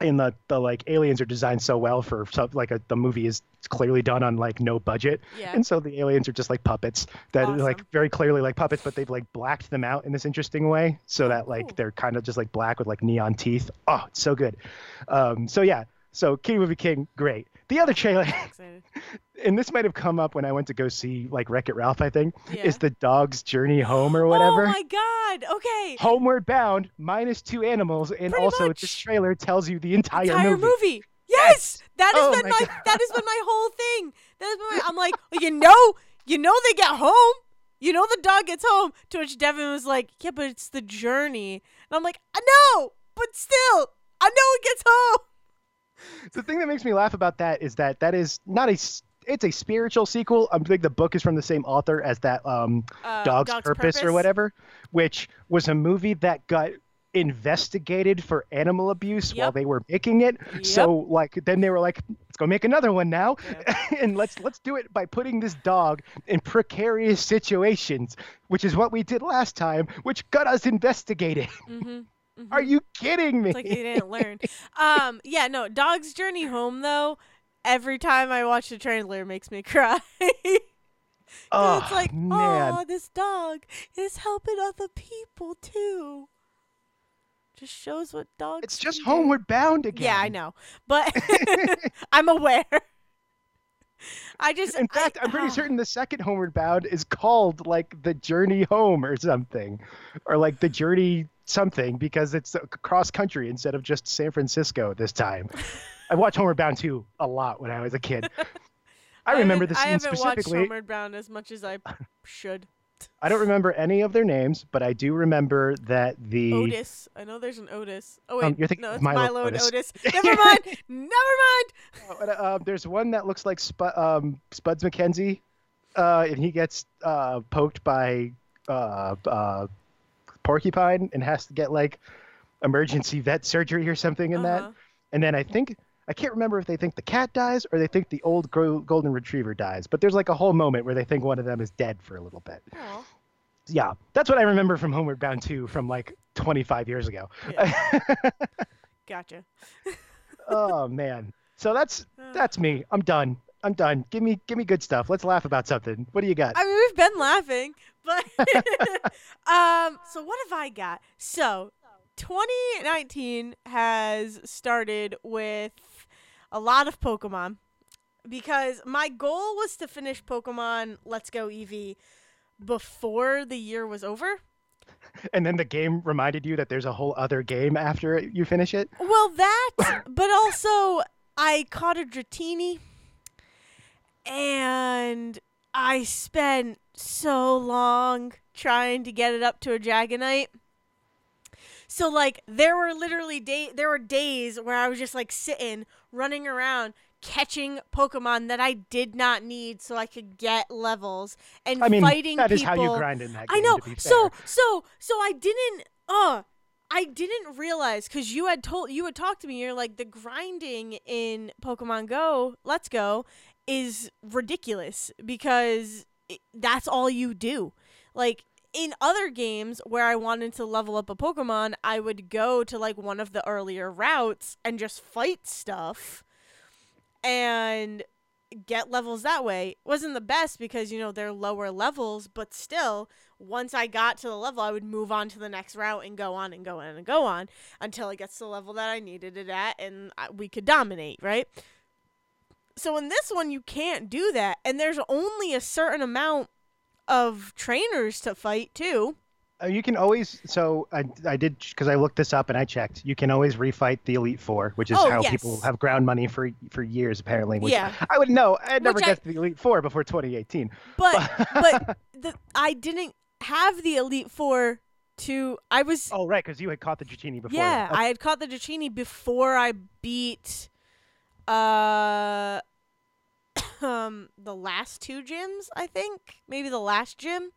And the the like aliens are designed so well for like a, the movie is clearly done on like no budget, Yeah. and so the aliens are just like puppets that are like very clearly like puppets, but they've like blacked them out in this interesting way so Oh, that like they're kind of just like black with like neon teeth. Oh, it's so good. Um, so yeah, so King Movie King, great. The other trailer, and this might have come up when I went to go see like Wreck It Ralph, I think, Yeah. is the dog's journey home or whatever. Oh my god. Okay. Homeward Bound minus two animals, and Pretty also much. this trailer tells you the entire, Entire movie. movie. Yes. That has Oh been my my, that has been my whole thing. That has been my, I'm like, well, you know, you know they get home. You know the dog gets home. To which Devin was like, yeah, but it's the journey. And I'm like, I know, but still, I know it gets home. The thing that makes me laugh about that is that that is not a it's a spiritual sequel. I think the book is from the same author as that um, Uh, Dog's, Purpose, or whatever, which was a movie that got investigated for animal abuse while they were making it. So like then they were like, let's go make another one now, and let's let's do it by putting this dog in precarious situations, which is what we did last time, which got us investigated. Mm-hmm. Are you kidding me? It's like they didn't learn. Um, yeah, no, Dog's Journey Home though. Every time I watch the trailer, it makes me cry. oh it's like, man. oh, this dog is helping other people too. Just shows what dogs. It's just do. homeward bound again. Yeah, I know, but I'm aware. I just, In fact, I, I'm pretty oh, certain the second Homeward Bound is called like the Journey Home or something, or like the Journey something because it's cross country instead of just San Francisco this time. I watched Homeward Bound 2 a lot when I was a kid. I remember the scene I haven't watched specifically. Homeward Bound as much as I should. I don't remember any of their names, but I do remember that the Otis. I know there's an Otis. Oh wait, Um, you're thinking no, it's Milo Milo, and Otis. Otis. Never mind. Never mind. Uh, uh, there's one that looks like Sp- um, Spuds McKenzie, uh, and he gets uh, poked by uh, uh, Porcupine and has to get like emergency vet surgery or something in Uh-huh. that. And then I think I can't remember if they think the cat dies or they think the old golden retriever dies. But there's like a whole moment where they think one of them is dead for a little bit. Aw. Yeah, that's what I remember from Homeward Bound 2 from like 25 years ago. Yeah. Gotcha. oh man. So that's Uh, that's me. I'm done. I'm done. Give me give me good stuff. Let's laugh about something. What do you got? I mean, we've been laughing, but um. So what have I got? So, 2019 has started with a lot of Pokemon because my goal was to finish Pokemon Let's Go Eevee before the year was over. And then the game reminded you that there's a whole other game after you finish it. Well, that, but also I caught a Dratini, and I spent so long trying to get it up to a Dragonite. So like there were literally day there were days where I was just like sitting, running around, catching Pokemon that I did not need so I could get levels and I mean, fighting that is people. how you grind in that game. I know. So so so I didn't uh I didn't realize cuz you had told you had talked to me you're like the grinding in Pokemon Go, Let's Go is ridiculous because that's all you do. Like in other games where I wanted to level up a Pokemon, I would go to like one of the earlier routes and just fight stuff and get levels that way. It wasn't the best because you know they're lower levels, but still, once I got to the level, I would move on to the next route and go on and go on and go on until it gets to the level that I needed it at, and uh, we could dominate, right? So in this one, you can't do that, and there's only a certain amount of trainers to fight too. Uh, you can always. So I I did because I looked this up and I checked. You can always refight the Elite Four, which is Oh, how yes. people have ground money for for years apparently. Which Yeah. I would know. I never Which I- the Elite Four before 2018. But but the, I didn't have the Elite Four to. I was Oh right, because you had caught the Dratini before. Yeah, that. I had caught the Dratini before I beat uh um the last two gyms, I think. Maybe the last gym.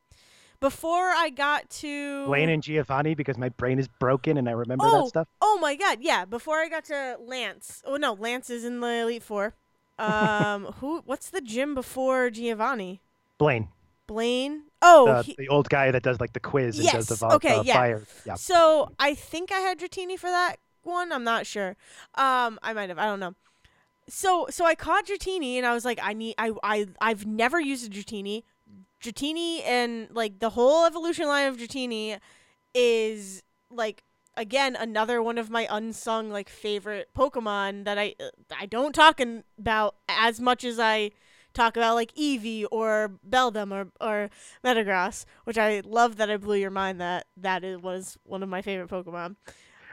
Before I got to Blaine and Giovanni because my brain is broken and I remember Oh. that stuff. Oh my god, yeah, before I got to Lance. Oh no, Lance is in the Elite 4. Um who what's the gym before Giovanni? Blaine, Blaine? Oh, the, he, the old guy that does like the quiz and Yes, does the vo- okay, uh, yeah. fire. Yeah. So I think I had Dratini for that one. I'm not sure. Um, I might have. I don't know. So so I caught Dratini and I was like, I need. I I I've never used a Dratini. Dratini and like the whole evolution line of Dratini is like again another one of my unsung like favorite Pokemon that I I don't talk in, about as much as I talk about like Eevee or Beldum or or Metagross, which I love that I blew your mind that that is, was one of my favorite Pokemon.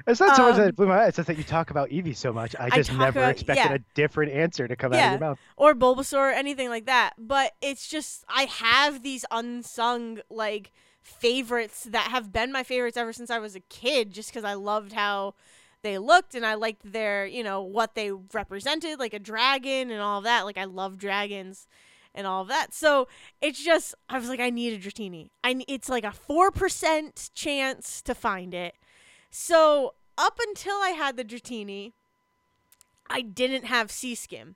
It's not so much that Um, it blew my mind. It's just that you talk about Eevee so much. I I just talk never about- expected yeah. a different answer to come out of your mouth. or Bulbasaur or anything like that. But it's just I have these unsung like favorites that have been my favorites ever since I was a kid just cuz I loved how they looked and I liked their, you know, what they represented like a dragon and all of that. Like I love dragons and all of that. So, it's just I was like I need a Dratini. I it's like a 4% chance to find it. So, up until I had the Dratini, I didn't have Sea Skim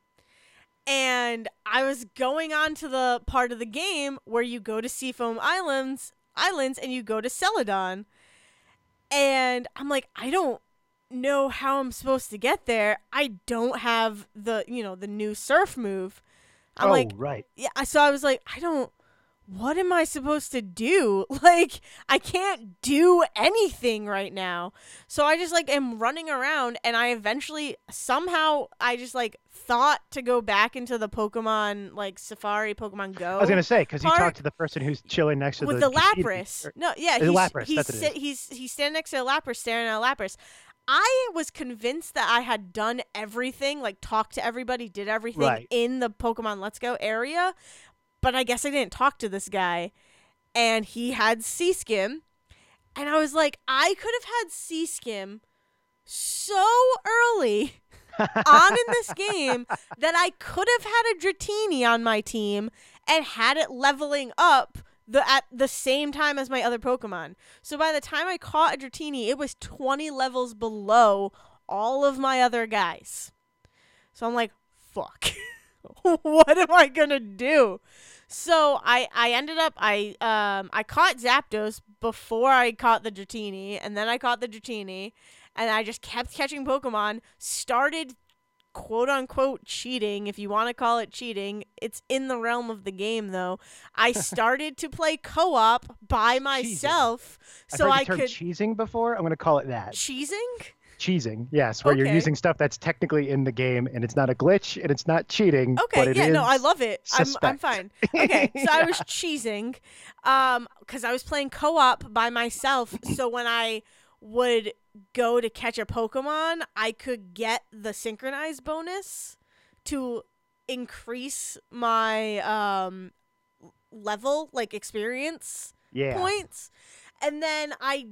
and I was going on to the part of the game where you go to Seafoam Islands, islands, and you go to Celadon, and I'm like, I don't know how I'm supposed to get there. I don't have the you know the new surf move. I'm oh, like, right. yeah. So I was like, I don't. What am I supposed to do? Like, I can't do anything right now. So I just like am running around, and I eventually somehow I just like thought to go back into the Pokemon like Safari, Pokemon Go. I was gonna say because you talked to the person who's chilling next to with the the Lapras. or- No, yeah, he's Lapras, he's that's he's he's standing next to a Lapras, staring at a Lapras. I was convinced that I had done everything, like talked to everybody, did everything Right. in the Pokemon Let's Go area, but I guess I didn't talk to this guy. and he had Sea Skim. And I was like, I could have had Sea Skim so early on in this game that I could have had a Dratini on my team and had it leveling up the at the same time as my other Pokemon. So by the time I caught a Dratini, it was 20 levels below all of my other guys. So I'm like, fuck. what am I gonna do? So I I ended up I um I caught Zapdos before I caught the Dratini, and then I caught the Dratini, and I just kept catching Pokemon. Started quote unquote cheating, if you want to call it cheating. It's in the realm of the game though. I started to play co-op by myself, so I term could cheesing before. I'm going to call it that. cheesing. Cheesing, yes, where you're using stuff that's technically in the game and it's not a glitch and it's not cheating. but Okay, yeah, no, I love it. I'm I'm fine. Okay, so I was cheesing, um, because I was playing co-op by myself. So when I would go to catch a Pokemon, I could get the synchronized bonus to increase my um level, like experience Yeah. points. And then I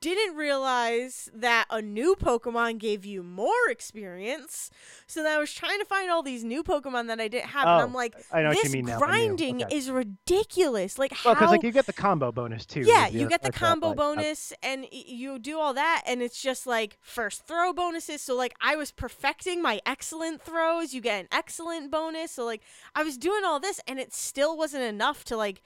didn't realize that a new Pokemon gave you more experience. So then I was trying to find all these new Pokemon that I didn't have, and Oh, I'm like, I know what you this mean now. grinding okay. is ridiculous. Like Well, how? because like you get the combo bonus too. yeah, you get the that's what I combo like. Bonus, and you do all that, and it's just like first throw bonuses. So like I was perfecting my excellent throws. You get an excellent bonus. So like I was doing all this, and it still wasn't enough to like.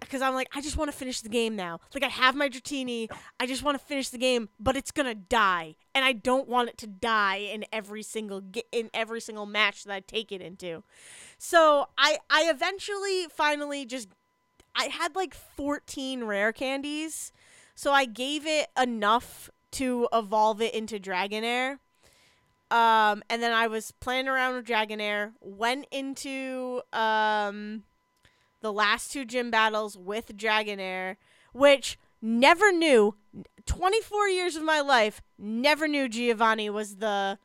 Because I'm like, I just want to finish the game now. Like I have my Dratini, I just want to finish the game, but it's gonna die, and I don't want it to die in every single ge- in every single match that I take it into. So I I eventually finally just I had like 14 rare candies, so I gave it enough to evolve it into Dragonair. Um, and then I was playing around with Dragonair, went into um, the last two gym battles with Dragonair, which never knew. 24 years of my life, never knew Giovanni was the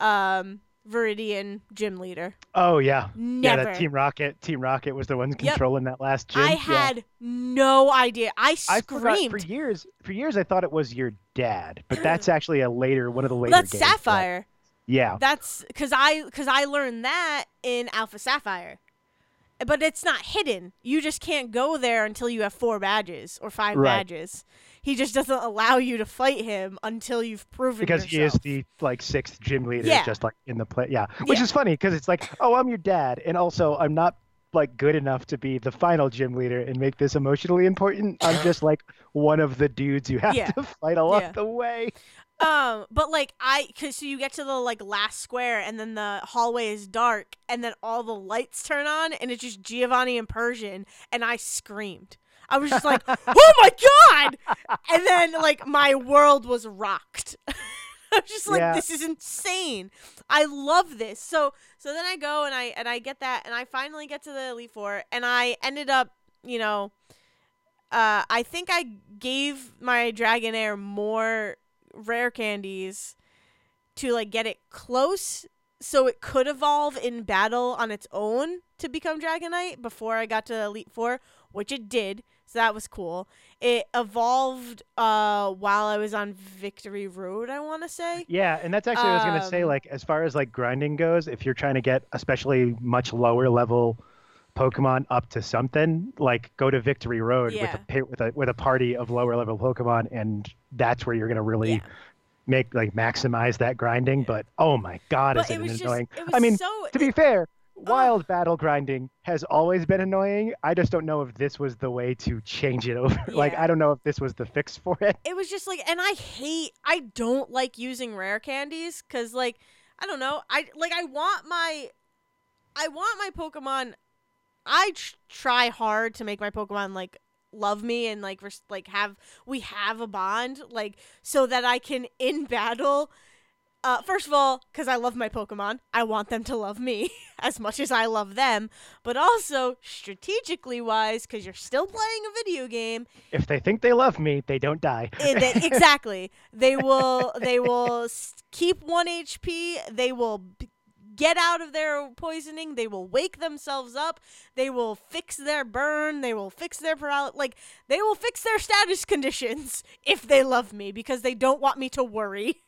um, Viridian gym leader. Oh yeah. Yeah, Never. that Team Rocket. Team Rocket was the one Yep. controlling that last gym. I Yeah. had no idea. I I screamed. for years. For years, I thought it was your dad, but that's actually a later one of the later. That's games, but- Sapphire. Yeah. That's because I because I learned that in Alpha Sapphire, but it's not hidden. You just can't go there until you have four badges or five Right. badges. He just doesn't allow you to fight him until you've proven because he is the like sixth gym leader, Yeah. just like in the play. Yeah, which Yeah. is funny because it's like, oh, I'm your dad, and also I'm not like good enough to be the final gym leader and make this emotionally important. I'm just like one of the dudes you have Yeah. to fight along Yeah. the way. um, but like I, cause so you get to the like last square, and then the hallway is dark, and then all the lights turn on, and it's just Giovanni and Persian, and I screamed. I was just like, "Oh my god!" And then like my world was rocked. I was just like, Yeah. "This is insane." I love this. So so then I go and I and I get that, and I finally get to the Elite Four, and I ended up, you know, uh, I think I gave my Dragonair more rare candies to like get it close so it could evolve in battle on its own to become Dragonite before I got to Elite Four, which it did. So that was cool. It evolved uh, while I was on Victory Road, I want to say. Yeah, and that's actually what I was gonna say. Um, Like as far as like grinding goes, if you're trying to get especially much lower level Pokemon up to something, like go to Victory Road Yeah. with a with a with a party of lower level Pokemon, and that's where you're gonna really Yeah. make like maximize that grinding. But oh my god, But is it it, was just, annoying? it I mean, so. to be fair, Oh. wild battle grinding has always been annoying. I just don't know if this was the way to change it over. Like I don't know if this was the fix for it. it was just like and i hate i don't like using rare candies because like i don't know i like i want my i want my pokemon i tr- try hard to make my pokemon like love me and like res- like have we have a bond like so that i can in battle uh, first of all, because I love my Pokemon, I want them to love me as much as I love them. But also, strategically wise, because you're still playing a video game, If they think they love me, they don't die. Eh, exactly. They will. They will keep one HP. They will b- get out of their poisoning. They will wake themselves up. They will fix their burn. They will fix their paralysis. Like they will fix their status conditions if they love me because they don't want me to worry.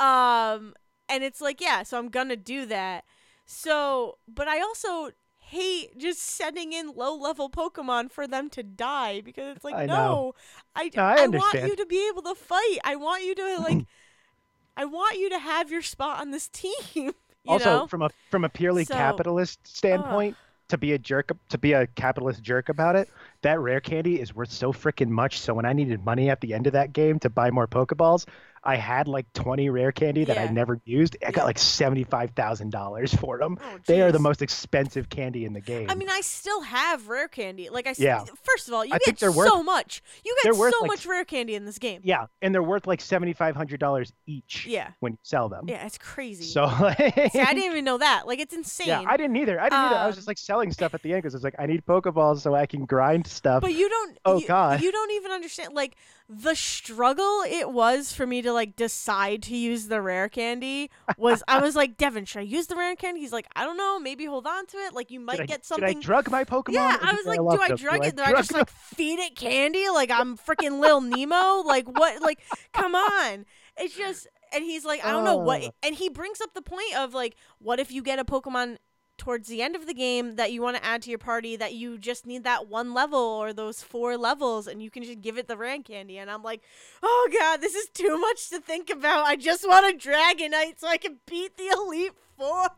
Um, and it's like, yeah, so I'm gonna do that. So, but I also hate just sending in low level Pokemon for them to die because it's like, I no. I, No, I I want you to be able to fight. I want you to like, I want you to have your spot on this team. You also, know? from a from a purely So- capitalist standpoint, to be a jerk to be a capitalist jerk about it, that rare candy is worth so freaking much. So when I needed money at the end of that game to buy more Pokeballs, I had like 20 rare candy that I never used. I Yeah. got like $75,000 for them. Oh, They are the most expensive candy in the game. I mean, I still have rare candy. Like I Yeah. first of all, you I get so worth- much. You get so like, much rare candy in this game. yeah, and they're worth like $7,500 each Yeah, when you sell them. yeah, it's crazy. So like, See, I didn't even know that. Like, it's insane. Yeah, I didn't either. I didn't either. I was just Um, like selling stuff at the end because I was like I need Pokeballs so I can grind stuff. But you don't. Oh, you, God. You don't even understand like the struggle it was for me to like decide to use the rare candy. Was I was like Devin, should I use the rare candy? He's like, I don't know, maybe hold on to it. Like you might Did I, get Did something. I drug my Pokemon? yeah, I was like, do I them? drug it? Do I drug just like feed it candy? Like I'm freaking Lil Nemo? Like what? Like come on! It's just, and he's like, I don't know what. Oh. And he brings up the point of like, what if you get a Pokemon towards the end of the game that you want to add to your party that you just need that one level or those four levels and you can just give it the rank candy and I'm like, "Oh god, this is too much to think about. I just want a Dragonite so I can beat the Elite 4."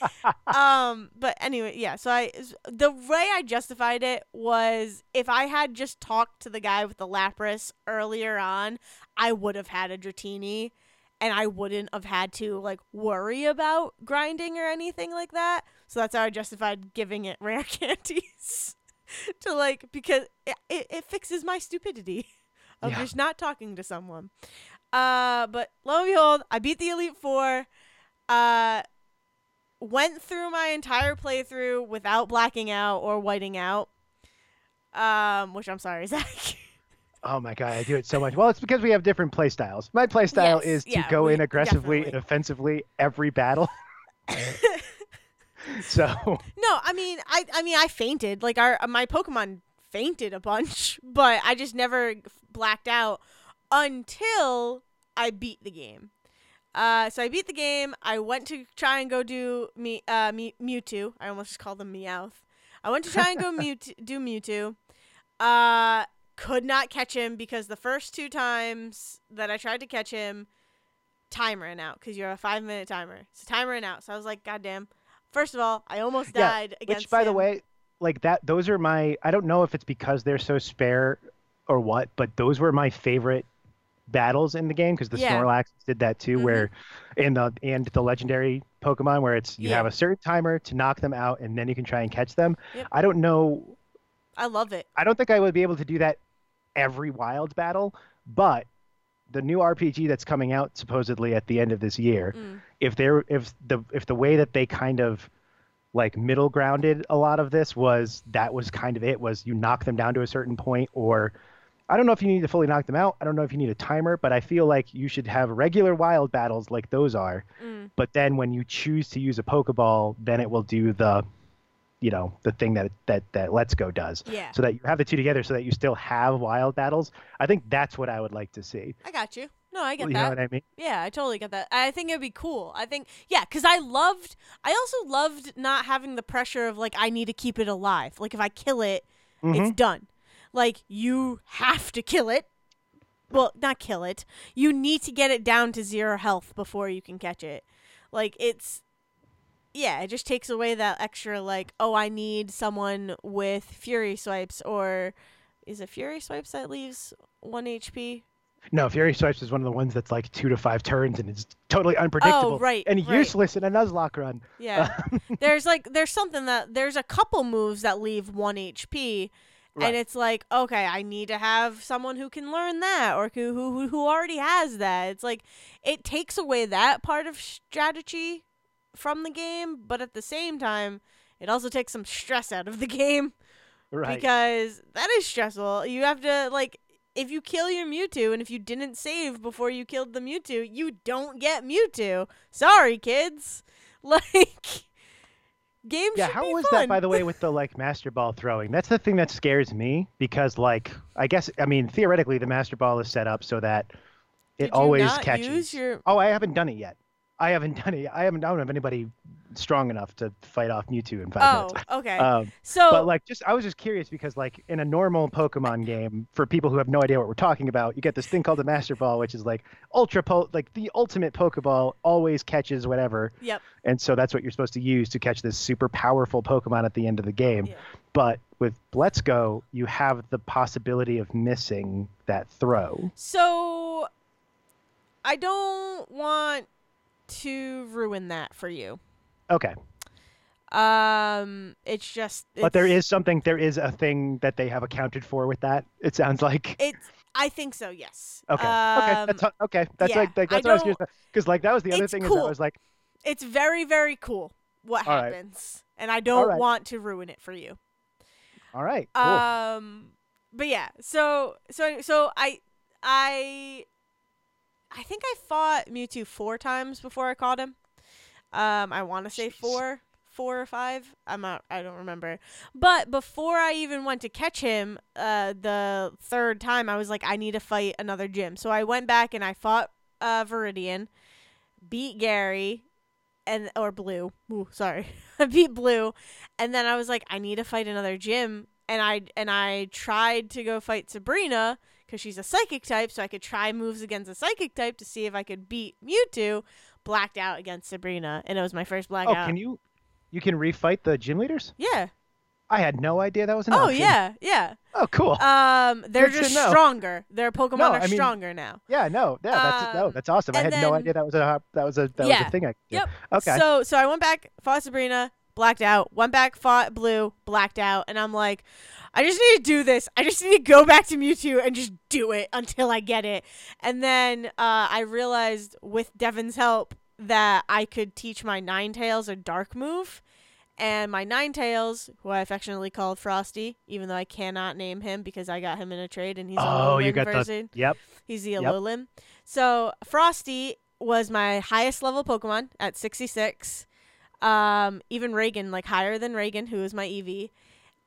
um, but anyway, yeah, so I the way I justified it was if I had just talked to the guy with the Lapras earlier on, I would have had a Dratini and I wouldn't have had to like worry about grinding or anything like that. So that's how I justified giving it rare candies to like because it, it, it fixes my stupidity of Yeah. just not talking to someone. Uh, but lo and behold, I beat the Elite Four. Uh, went through my entire playthrough without blacking out or whiting out. Um, which I'm sorry, Zach. Oh my god, I do it so much. Well, it's because we have different play styles. My play style Yes, is to yeah, go in aggressively definitely. and offensively every battle. so No, I mean, I I mean, I fainted. Like our my Pokemon fainted a bunch, but I just never blacked out until I beat the game. Uh, so I beat the game. I went to try and go do me uh me, Mewtwo. I almost just called him Meowth. I went to try and go Mewtwo, do Mewtwo. Uh, could not catch him because the first two times that I tried to catch him, time ran out because you're a five minute timer. So time ran out. So I was like, God damn. First of all, I almost Yeah, died against which by the way, like that those are my I don't know if it's because they're so spare or what, but those were my favorite battles in the game because the Yeah. Snorlax did that too Mhm. where in the and the legendary Pokemon where it's you Yeah. have a certain timer to knock them out and then you can try and catch them. Yep. I don't know I love it. I don't think I would be able to do that every wild battle, but the new RPG that's coming out supposedly at the end of this year, Mm. if they're if the if the way that they kind of like middle grounded a lot of this was that was kind of it was you knock them down to a certain point or I don't know if you need to fully knock them out. I don't know if you need a timer, but I feel like you should have regular wild battles like those are. Mm. But then when you choose to use a Pokeball, then it will do the you know, the thing that that that Let's Go does Yeah, so that you have the two together so that you still have wild battles. I think that's what I would like to see. I got you. No, I get you that. know what I mean? Yeah, I totally get that. I think it'd be cool. I think yeah, cuz I loved I also loved not having the pressure of like I need to keep it alive. Like if I kill it, it's Mhm. done. Like you have to kill it. Well, not kill it. You need to get it down to zero health before you can catch it. Like it's yeah, it just takes away that extra like, oh, I need someone with fury swipes or is it fury swipes that leaves 1 HP? No, Fury Swipes is one of the ones that's like two to five turns and it's totally oh, unpredictable Oh, right, and right. useless in a Nuzlocke run. Yeah. Um, there's like there's something that there's a couple moves that leave 1 HP Right. and it's like, okay, I need to have someone who can learn that or who who who already has that. It's like it takes away that part of strategy from the game, but at the same time, it also takes some stress out of the game Right. because that is stressful. You have to like if you kill your Mewtwo and if you didn't save before you killed the Mewtwo, you don't get Mewtwo. Sorry, kids. Like games Yeah, how was fun. that by the way with the like master ball throwing? That's the thing that scares me because like I guess I mean theoretically the master ball is set up so that it Did always catches. your Oh, I haven't done it yet. I haven't done it. I haven't. I don't have anybody strong enough to fight off Mewtwo in five Oh, minutes. Oh, okay. Um, so but like, just I was just curious because like in a normal Pokemon game, for people who have no idea what we're talking about, you get this thing called the Master Ball, which is like ultra po, like the ultimate Pokeball, always catches whatever, yep. and so that's what you're supposed to use to catch this super powerful Pokemon at the end of the game. Yeah. But with Let's Go, you have the possibility of missing that throw. So I don't want to ruin that for you. Okay, Um, it's just. but there is something. There is a thing that they have accounted for with that. It sounds like. It's. I think so. Yes. Okay. Um, okay. That's okay. That's yeah, like, like I that's what I was curious because like that was the other It's thing is that I was like, It's very very cool what All right. happens, and I don't right. want to ruin it for you. all right, cool. Um, but yeah, so so so I I I think I fought Mewtwo four times before I caught him. Um, I want to say four, four or five. I'm not. I don't remember. But before I even went to catch him, uh, the third time I was like, I need to fight another gym. So I went back and I fought uh Viridian, beat Gary, and or Blue. Ooh, sorry, I beat Blue, and then I was like, I need to fight another gym, and I and I tried to go fight Sabrina because she's a psychic type, so I could try moves against a psychic type to see if I could beat Mewtwo. Blacked out against Sabrina, and it was my first blackout. oh, can you, you can refight the gym leaders? Yeah. I had no idea that was an Oh option. yeah, yeah. Oh, cool. Um, they're Good just stronger. Their Pokemon No, are I mean- stronger now. yeah, no, yeah, that's no, um, that's awesome. I had no idea that was a that was a that was a thing I could do. Yep. Okay. So so I went back, fought Sabrina, blacked out. Went back, fought Blue, blacked out, and I'm like, I just need to do this. I just need to go back to Mewtwo and just do it until I get it. And then uh, I realized with Devin's help that I could teach my Ninetales a dark move. And my Ninetales, who I affectionately called Frosty, even though I cannot name him because I got him in a trade and he's a oh, you got version. the yep. He's the Yep. Alolan. So Frosty was my highest level Pokemon at 66. Um, even Reagan, like higher than Reagan, who is my Eevee.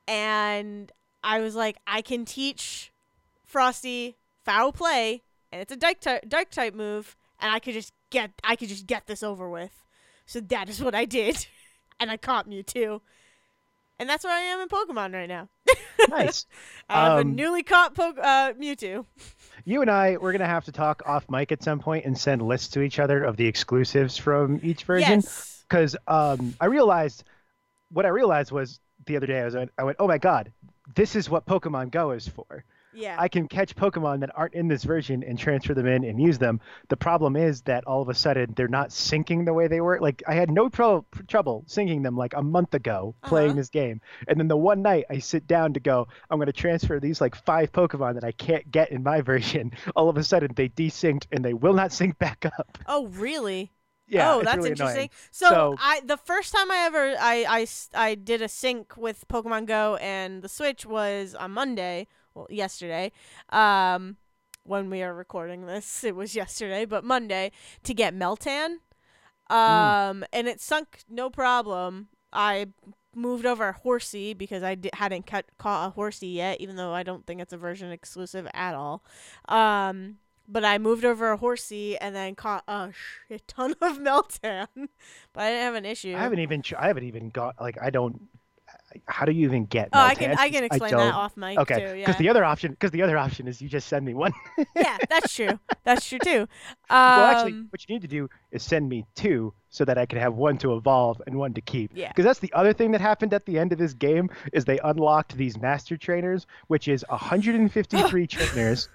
And I was like, I can teach Frosty foul play, and it's a dark type, dark type move, and I could just get, I could just get this over with. So that is what I did, and I caught Mewtwo. And that's where I am in Pokemon right now. Nice. I have a Um, newly caught po- uh, Mewtwo. you and I, we're gonna have to talk off mic at some point and send lists to each other of the exclusives from each version. Yes. Because um, I realized what I realized was the other day I was I went oh my god this is what Pokemon Go is for. Yeah. I can catch Pokemon that aren't in this version and transfer them in and use them. The problem is that all of a sudden they're not syncing the way they were. Like I had no pro- trouble syncing them like a month ago playing Uh-huh. this game, and then the one night I sit down to go, I'm going to transfer these like five Pokemon that I can't get in my version. All of a sudden they desynced and they will not sync back up. Oh, really? Yeah, oh, that's really interesting. So, So- I the first time I ever I, I I did a sync with Pokemon Go and the Switch was on Monday, well yesterday. Um when we are recording this, it was yesterday, but Monday to get Meltan. Hmm. Um and it sunk no problem. I moved over Horsea because I di- hadn't cut, caught a Horsea yet, even though I don't think it's a version exclusive at all. Um, but I moved over a Horsea and then caught a shit ton of Meltan, but I didn't have an issue. I haven't even I haven't even got like I don't. How do you even get? oh, I can I can explain that off mic Okay, because Yeah, the other option, because the other option is you just send me one. yeah, that's true. That's true too. Um, well, actually, what you need to do is send me two so that I can have one to evolve and one to keep. Yeah. Because that's the other thing that happened at the end of this game is they unlocked these master trainers, which is 153 trainers.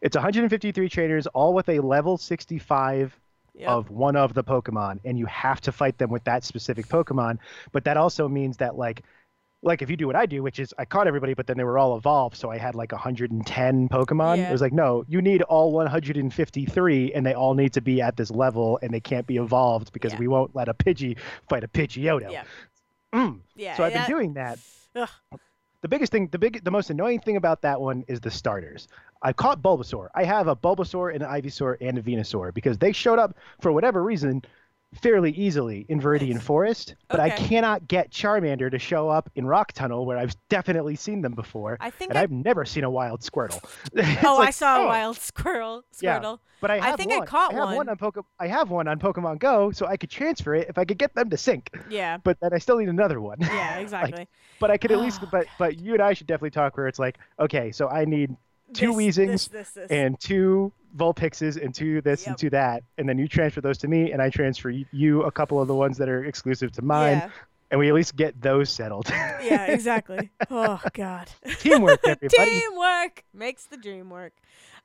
It's 153 trainers, all with a level 65 yep. of one of the Pokemon, and you have to fight them with that specific Pokemon. But that also means that like like if you do what I do, which is I caught everybody, but then they were all evolved, so I had like 110 Pokemon. Yeah. It was like, no, you need all 153, and they all need to be at this level, and they can't be evolved because Yeah. we won't let a Pidgey fight a Pidgeotto. Yeah. Mm. yeah. So I've that- been doing that. Ugh. The biggest thing, the big, the most annoying thing about that one is the starters. I caught Bulbasaur. I have a Bulbasaur, an Ivysaur, and a Venusaur because they showed up for whatever reason fairly easily in Viridian Nice. Forest, but I cannot get Charmander to show up in Rock Tunnel where I've definitely seen them before. I think and I, I've never seen a wild Squirtle. Oh, I like, saw a oh, wild squirrel. Yeah. But I, I have think I one. caught I have one. one on Poke- I have one on Pokemon Go, so I could transfer it if I could get them to sync. Yeah. But then I still need another one. Yeah. Exactly. but I could at least. Oh, but but you and I should definitely talk where it's like, okay, so I need two This- Weezings This, this, this. and two Vulpixes and two this and Yep. two that, and then you transfer those to me, and I transfer you a couple of the ones that are exclusive to mine, Yeah. and we at least get those settled. Yeah. Exactly. oh God. Teamwork, everybody. Teamwork makes the dream work.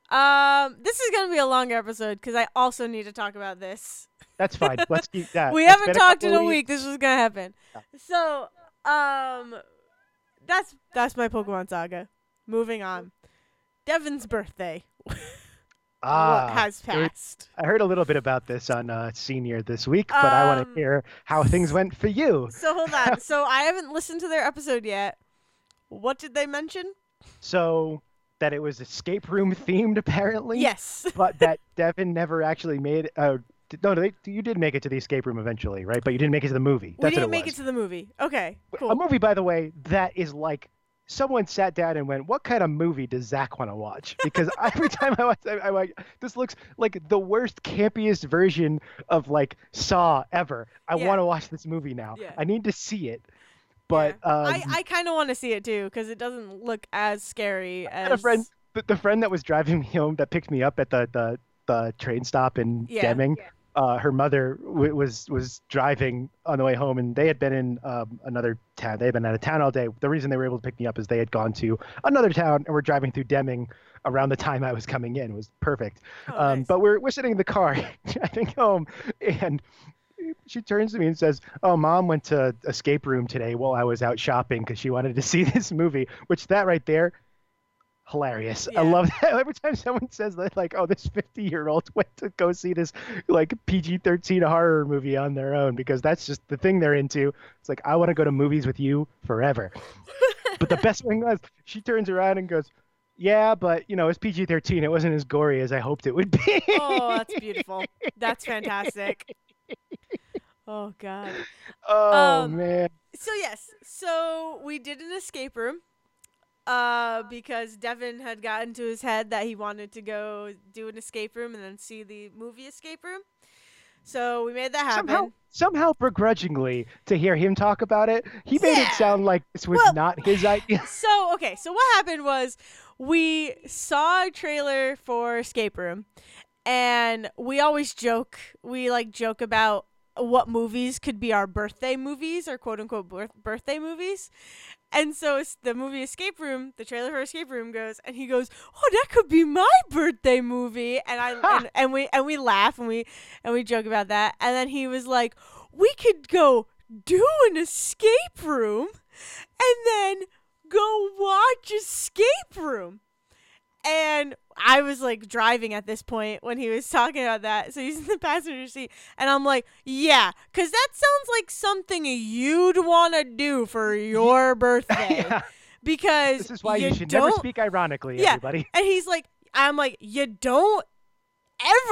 Um, this is gonna be a longer episode because I also need to talk about this. That's fine. Let's keep that. we haven't talked in a week. This was gonna happen. Yeah. So, um, that's that's my Pokemon saga. Moving on. Devin's birthday Ah, has passed. I heard a little bit about this on uh, Senior this week, but I want Um, to hear how things went for you. So hold on. so I haven't listened to their episode yet. What did they mention? So that it was escape room themed, apparently. Yes. But that Devin never actually made. Uh, no, they, you did make it to the escape room eventually, right? But you didn't make it to the movie. we didn't what it make was. it to the movie. Okay. A movie, by the way, that is like someone sat down and went, "What kind of movie does Zach want to watch?" Because every time I watch, I, I'm like, "This looks like the worst, campiest version of like Saw ever." I Yeah. want to watch this movie now. Yeah. I need to see it. But Yeah. um, I, I kind of want to see it too because it doesn't look as scary as a friend, the, the friend that was driving me home, that picked me up at the the, the train stop in Yeah. Deming. Uh, her mother w- was was driving on the way home, and they had been in um, another town. They had been out of town all day. The reason they were able to pick me up is they had gone to another town and were driving through Deming around the time I was coming in. It was perfect. Oh, um, nice. But we're we're sitting in the car driving home, and she turns to me and says, "Oh, mom went to escape room today while I was out shopping because she wanted to see this movie." Which that right there, hilarious. I love that. Every time someone says that, like, "Oh, this 50 year old went to go see this like PG-13 horror movie on their own," because that's just the thing they're into. It's like I want to go to movies with you forever. but the best thing was she turns around and goes. Yeah, but you know, it's PG thirteen. It wasn't as gory as I hoped it would be. oh, that's beautiful. That's fantastic. Oh god. oh Um, man. So yes, so we did an escape room. Uh, because Devin had gotten to his head that he wanted to go do an escape room and then see the movie Escape Room. So we made that happen. Somehow, somehow begrudgingly to hear him talk about it, he made Yeah. it sound like this was Well- not his idea. So okay, so what happened was we saw a trailer for Escape Room, and we always joke. We like joke about what movies could be our birthday movies or quote unquote birth- birthday movies. And so it's the movie Escape Room, the trailer for Escape Room goes, and he goes, "Oh, that could be my birthday movie." And I and, and we and we laugh and we and we joke about that. And then he was like, "We could go do an escape room, and then go watch Escape Room." And I was like driving at this point when he was talking about that. So he's in the passenger seat. And I'm like, yeah, because that sounds like something you'd want to do for your birthday. Yeah, Because this is why you, should don't, never speak ironically, Yeah. everybody. And he's like, I'm like, you don't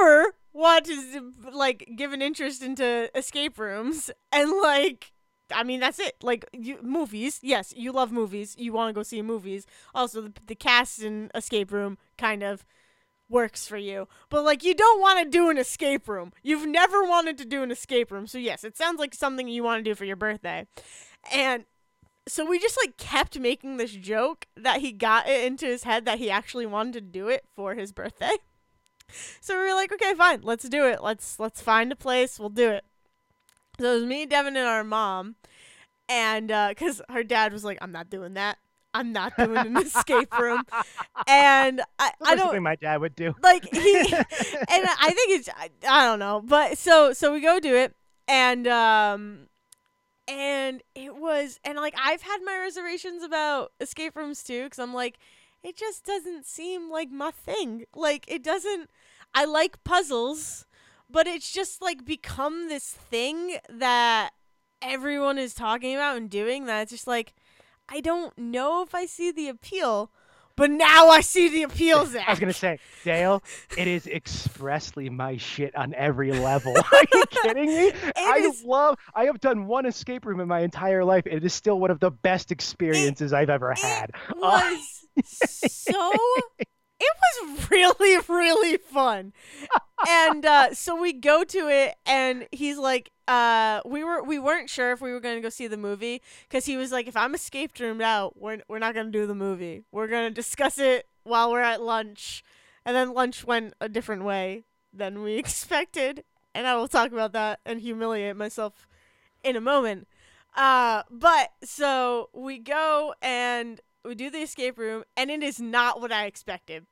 ever want to like give an interest into escape rooms and like I mean that's it. Like you movies, yes, you love movies. You want to go see movies. Also, the, the cast in Escape Room kind of works for you. But like you don't want to do an escape room. You've never wanted to do an escape room. So yes, it sounds like something you want to do for your birthday. And so we just like kept making this joke that he got it into his head that he actually wanted to do it for his birthday. So we were like, okay, fine, let's do it. Let's let's find a place. We'll do it. So it was me, Devin, and our mom, and because her dad was like, I'm not doing that. I'm not doing an escape room, and I, I don't think my dad would do. like he and I think it's I, I don't know, but so so we go do it and um and it was and like I've had my reservations about escape rooms too cuz I'm like it just doesn't seem like my thing. Like it doesn't I like puzzles, but it's just like become this thing that everyone is talking about and doing that it's just like I don't know if I see the appeal. but now I see the appeal, Zach. I was gonna say, Dale, it is expressly my shit on every level. Are you kidding me? I is- love. I have done one escape room in my entire life. It is still one of the best experiences I've ever had. It was so. It was really, really fun, and uh, so we go to it, and he's like, uh, we were we weren't sure if we were going to go see the movie because he was like, if I'm escaped roomed out, we're we're not going to do the movie. We're going to discuss it while we're at lunch, and then lunch went a different way than we expected, and I will talk about that and humiliate myself in a moment. Uh, but so we go and we do the escape room, and it is not what I expected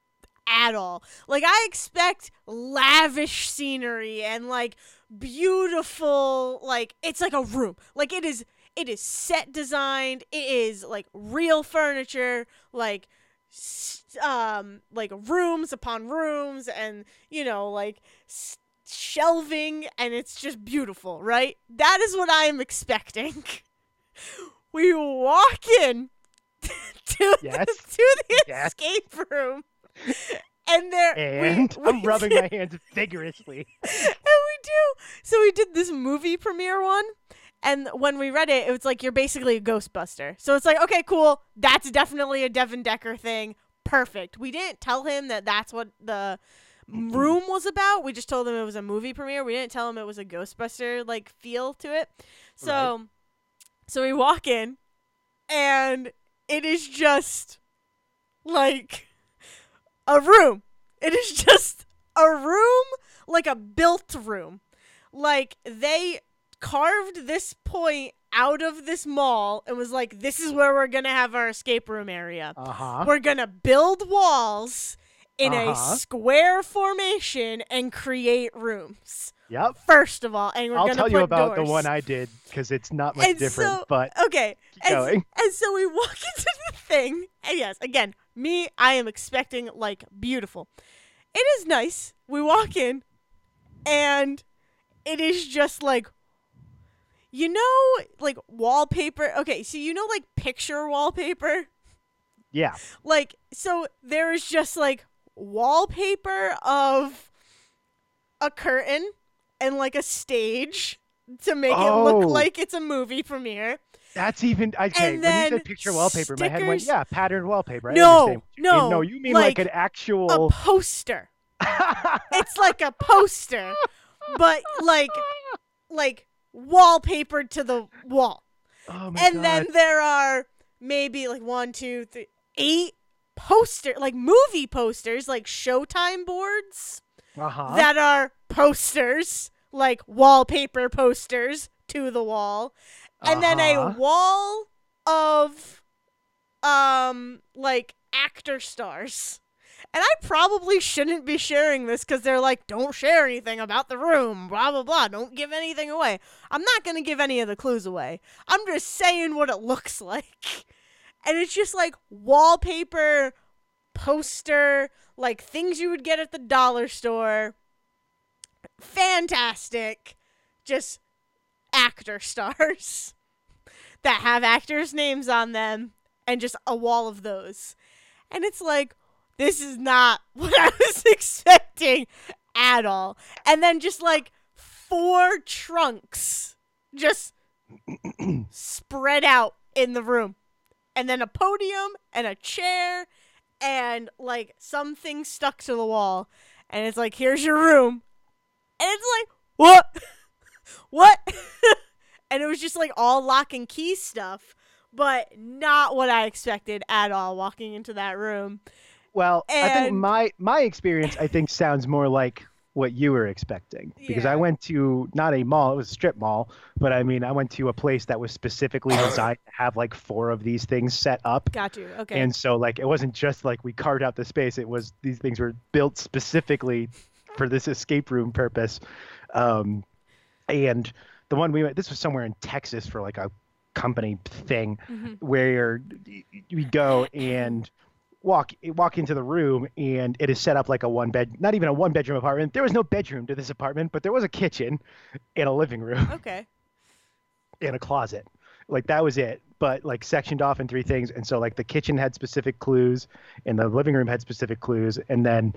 at all. Like I expect lavish scenery and like beautiful, like it's like a room. Like it is, it is set designed. It is like real furniture, like um, like rooms upon rooms, and you know, like. Shelving and it's just beautiful, right? That is what I am expecting. we walk in to, Yes. the, to the Yes. escape room. And there And we, I'm rubbing did- my hands vigorously. and we do. So we did this movie premiere one. And when we read it, it was like you're basically a Ghostbuster. So it's like, okay, cool. That's definitely a Devin Decker thing. Perfect. We didn't tell him that that's what the room was about. We just told him it was a movie premiere. We didn't tell him it was a Ghostbuster like feel to it. So so we walk in and it is just like a room. It is just a room like a built room. Like they carved this point out of this mall and was like this is where we're going to have our escape room area. Uh huh. We're going to build walls in Uh-huh. a square formation and create rooms. Yep. First of all, and we're I'll going to. I'll tell put you about doors. the one I did because it's not much And different. so- but Okay. keep And, going. and so we walk into the thing. And yes, again, me, I am expecting like beautiful. It is nice. We walk in and it is just like you know like wallpaper. Okay, so you know like picture wallpaper? Yeah. Like so there is just like wallpaper of a curtain and like a stage to make it Oh. look like it's a movie premiere. That's even okay. And when you said picture wallpaper, my head went, yeah, patterned wallpaper. I No, no, mean. no, you mean like, like an A actual. poster. It's like a poster, but like like wallpapered to the wall. oh my god. and god. then there are maybe like one, two, three, eight poster like movie posters, like Showtime boards uh-huh. that are posters, like wallpaper posters to the wall. And then a Uh-huh. wall of um like actor stars. And I probably shouldn't be sharing this because they're like, don't share anything about the room, blah, blah, blah. Don't give anything away. I'm not going to give any of the clues away. I'm just saying what it looks like. And it's just like wallpaper, poster, like things you would get at the dollar store. Fantastic. Just actor stars that have actors' names on them and just a wall of those. And it's like, this is not what I was expecting at all. And then just like four trunks just spread out in the room. And then a podium and a chair and like something stuck to the wall. And it's like, here's your room. And it's like, what? What? and it was just like all lock and key stuff, but not what I expected at all walking into that room. Well, I think my my experience I think sounds more like what you were expecting because Yeah. I went to not a mall, it was a strip mall, but I mean I went to a place that was specifically designed to have like four of these things set up. Got you. Okay. And so like it wasn't just like we carved out the space, it was these things were built specifically for this escape room purpose. Um and the one we went this was somewhere in Texas for like a company thing Mhm. where we go and walk walk into the room and it is set up like a one bed not even a one bedroom apartment there was no bedroom to this apartment but there was a kitchen and a living room Okay. and a closet Like that was it. But like sectioned off in three things. And so like the kitchen had specific clues and the living room had specific clues. And then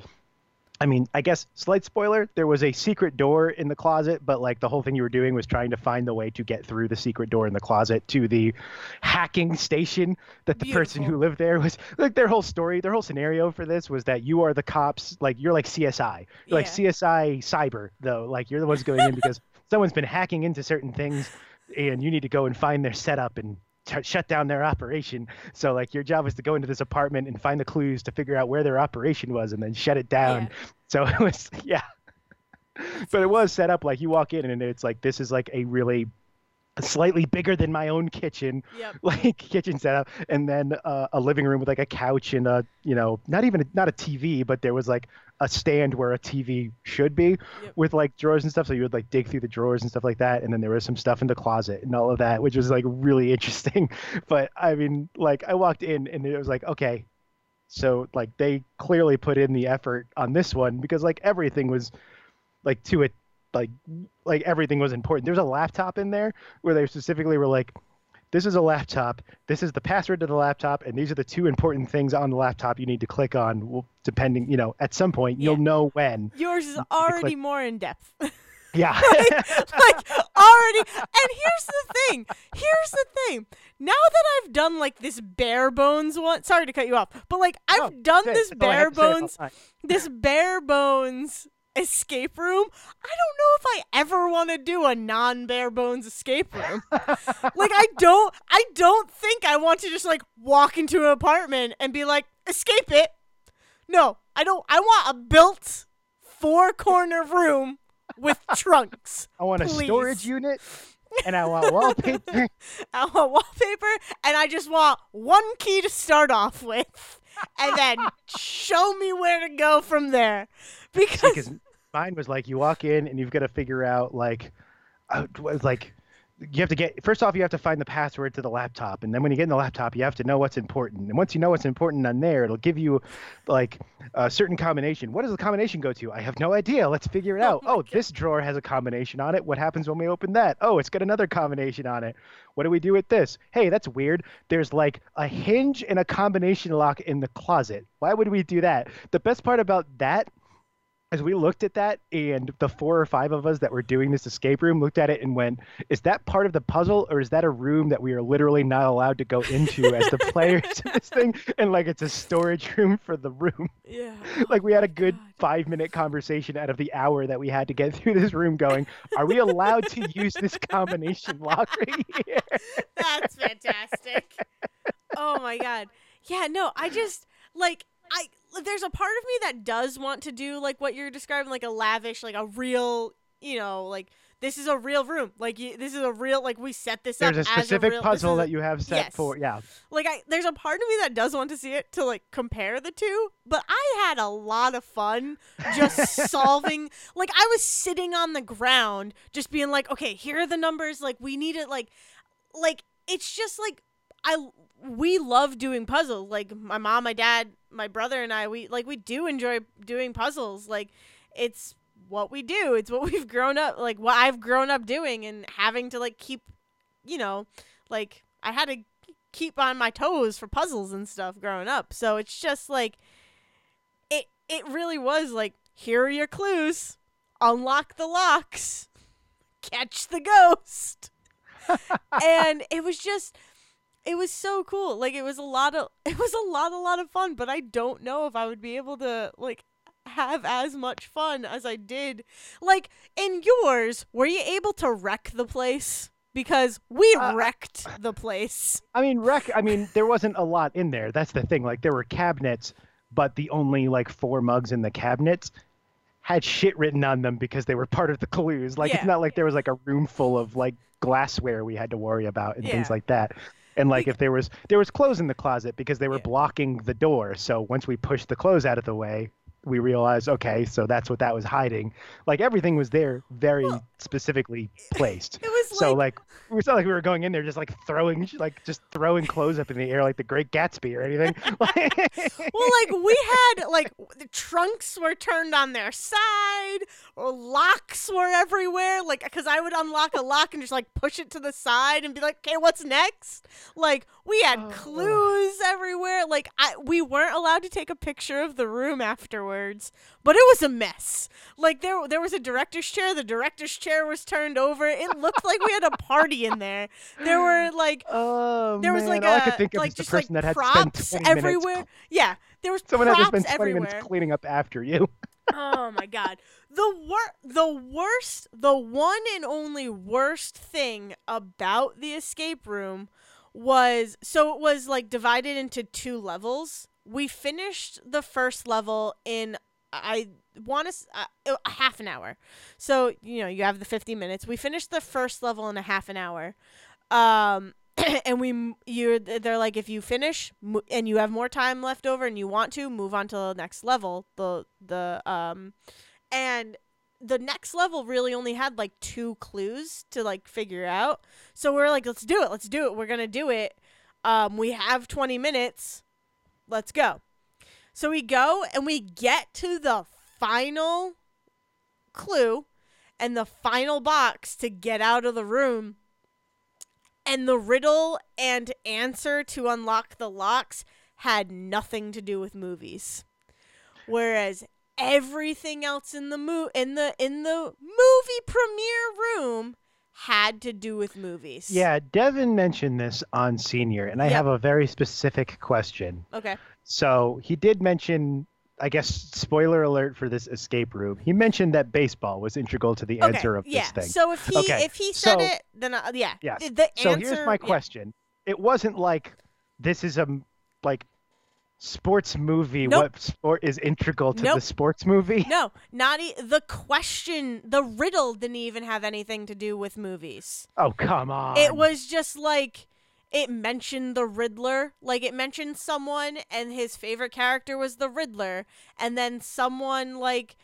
I mean, I guess slight spoiler, there was a secret door in the closet, but like the whole thing you were doing was trying to find the way to get through the secret door in the closet to the hacking station that the person who lived there was like their whole story, their whole scenario for this was that you are the cops, like you're like CSI. You're like CSI cyber though. Like you're the ones going in because someone's been hacking into certain things and you need to go and find their setup and t- shut down their operation. So like your job was to go into this apartment and find the clues to figure out where their operation was and then shut it down. So it was yeah. But it was set up like you walk in and it's like this is like a really slightly bigger than my own kitchen Yep. like kitchen setup and then uh, a living room with like a couch and a you know not even not a tv but there was like a stand where a tv should be Yep. with like drawers and stuff so you would like dig through the drawers and stuff like that and then there was some stuff in the closet and all of that which was like really interesting but i mean like i walked in and it was like okay so like they clearly put in the effort on this one because like everything was like to it like like everything was important. There's a laptop in there where they specifically were like, this is a laptop. This is the password to the laptop, and these are the two important things on the laptop you need to click on. Well, depending, you know, at some point you'll know when. Yours is already more in depth. Yeah. like already and here's the thing here's the thing now that i've done like this bare bones one sorry to cut you off but like i've Oh, done this all I bare have to say about bones this bare bones escape room? I don't know if i ever want to do a non bare bones escape room. Like i don't i don't think i want to just like walk into an apartment and be like escape it. No i don't i want a built four corner room with trunks I want a storage unit, and I want wallpaper. I want wallpaper, and I just want one key to start off with, and then show me where to go from there. Because because mine was like you walk in and you've got to figure out like uh, it was like you have to get first off you have to find the password to the laptop and then when you get in the laptop you have to know what's important and once you know what's important on there it'll give you like a certain combination. What does the combination go to? I have no idea. Let's figure it Oh out. oh, God. this drawer has a combination on it. What happens when we open that? Oh it's got another combination on it. What do we do with this? Hey that's weird. There's like a hinge and a combination lock in the closet. Why would we do that? The best part about that as we looked at that and the four or five of us that were doing this escape room looked at it and went is that part of the puzzle or is that a room that we are literally not allowed to go into as the players in this thing and like it's a storage room for the room yeah, like we oh had a good God. five minute conversation out of the hour that we had to get through this room going are we allowed to use this combination lock right here that's fantastic. oh my god, yeah. No, I just like I. There's a part of me that does want to do like what you're describing, like a lavish, like a real, you know, like this is a real room. Like you, this is a real, like we set this up. there's a specific a real, puzzle that you have set Yes. for yeah like I there's a part of me that does want to see it to like compare the two, but I had a lot of fun just solving like I was sitting on the ground just being like, okay, here are the numbers, like we need it like like it's just like I we love doing puzzles. Like my mom, my dad, my brother and I, we like we do enjoy doing puzzles. Like it's what we do. It's what we've grown up like what I've grown up doing and having to like keep you know, like I had to keep on my toes for puzzles and stuff growing up. So it's just like it it really was like here are your clues. Unlock the locks. Catch the ghost. and it was just it was so cool. Like it was a lot of it was a lot a lot of fun, but I don't know if I would be able to like have as much fun as I did. Like in yours, were you able to wreck the place? Because we Uh, wrecked the place. I mean, wreck. I mean, there wasn't a lot in there. That's the thing. Like, there were cabinets, but the only like four mugs in the cabinets had shit written on them because they were part of the clues. Like, it's not like there was like a room full of like glassware we had to worry about and things like that. And like, if there was there was clothes in the closet because they were Yeah. blocking the door. So once we pushed the clothes out of the way, we realized, okay, so that's what that was hiding. Like everything was there, very Well, specifically placed. It was So like, like we felt like we were going in there just like throwing like just throwing clothes up in the air like the Great Gatsby or anything. well, like we had like the trunks were turned on their side, or locks were everywhere. Like, because I would unlock a lock and just like push it to the side and be like, "Okay, what's next?" Like, we had Oh. clues everywhere. Like, I we weren't allowed to take a picture of the room afterwards, but it was a mess. Like, there there was a director's chair. The director's chair was turned over. It looked like we had a party in there. There were like oh there was man, like all a I could think of like the just like that had props spent everywhere. minutes. Yeah, there was Someone had to spend 20 everywhere. minutes cleaning up after you. oh my god. The wor- the worst, the one and only worst thing about the escape room was so it was like divided into two levels. We finished the first level in I want to uh, a half an hour. So, you know, you have the 50 minutes. We finished the first level in a half an hour. Um and we you're they're like if you finish and you have more time left over and you want to move on to the next level the the um and the next level really only had like two clues to like figure out. So we're like let's do it let's do it we're gonna do it. Um we have 20 minutes let's go. So we go and we get to the final clue and the final box to get out of the room. And the riddle and answer to unlock the locks had nothing to do with movies. Whereas everything else in the mo- in the in the movie premiere room had to do with movies Yeah, Devin mentioned this on Senior, and I Yep. have a very specific question. okay So he did mention, I guess, spoiler alert for this escape room. He mentioned that baseball was integral to the okay answer of yeah this thing. so if he Okay, if he said so- it then uh, yeah Yes. the, so here's my yeah. question: It wasn't like this is a like sports movie. Nope. What sport is integral to Nope. the sports movie? no not e- the question the riddle didn't even have anything to do with movies Oh come on! It was just like it mentioned the Riddler, like it mentioned someone and his favorite character was the Riddler, and then someone like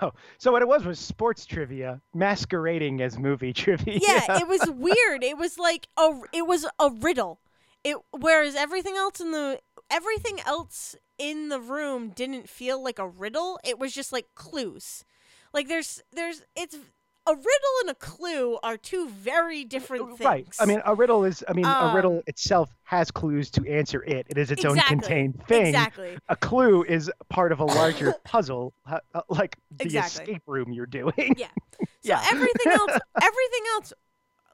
Oh, so what it was was sports trivia masquerading as movie trivia. yeah, it was weird. It was like a it was a riddle. It whereas everything else in the everything else in the room didn't feel like a riddle. It was just like clues. Like there's there's it's a riddle and a clue are two very different things. Right. I mean, a riddle is. I mean, a Um, riddle itself has clues to answer it. It is its own contained thing. Exactly. A clue is part of a larger puzzle, uh, uh, like the Exactly. escape room you're doing. Yeah. So Yeah. everything else, everything else,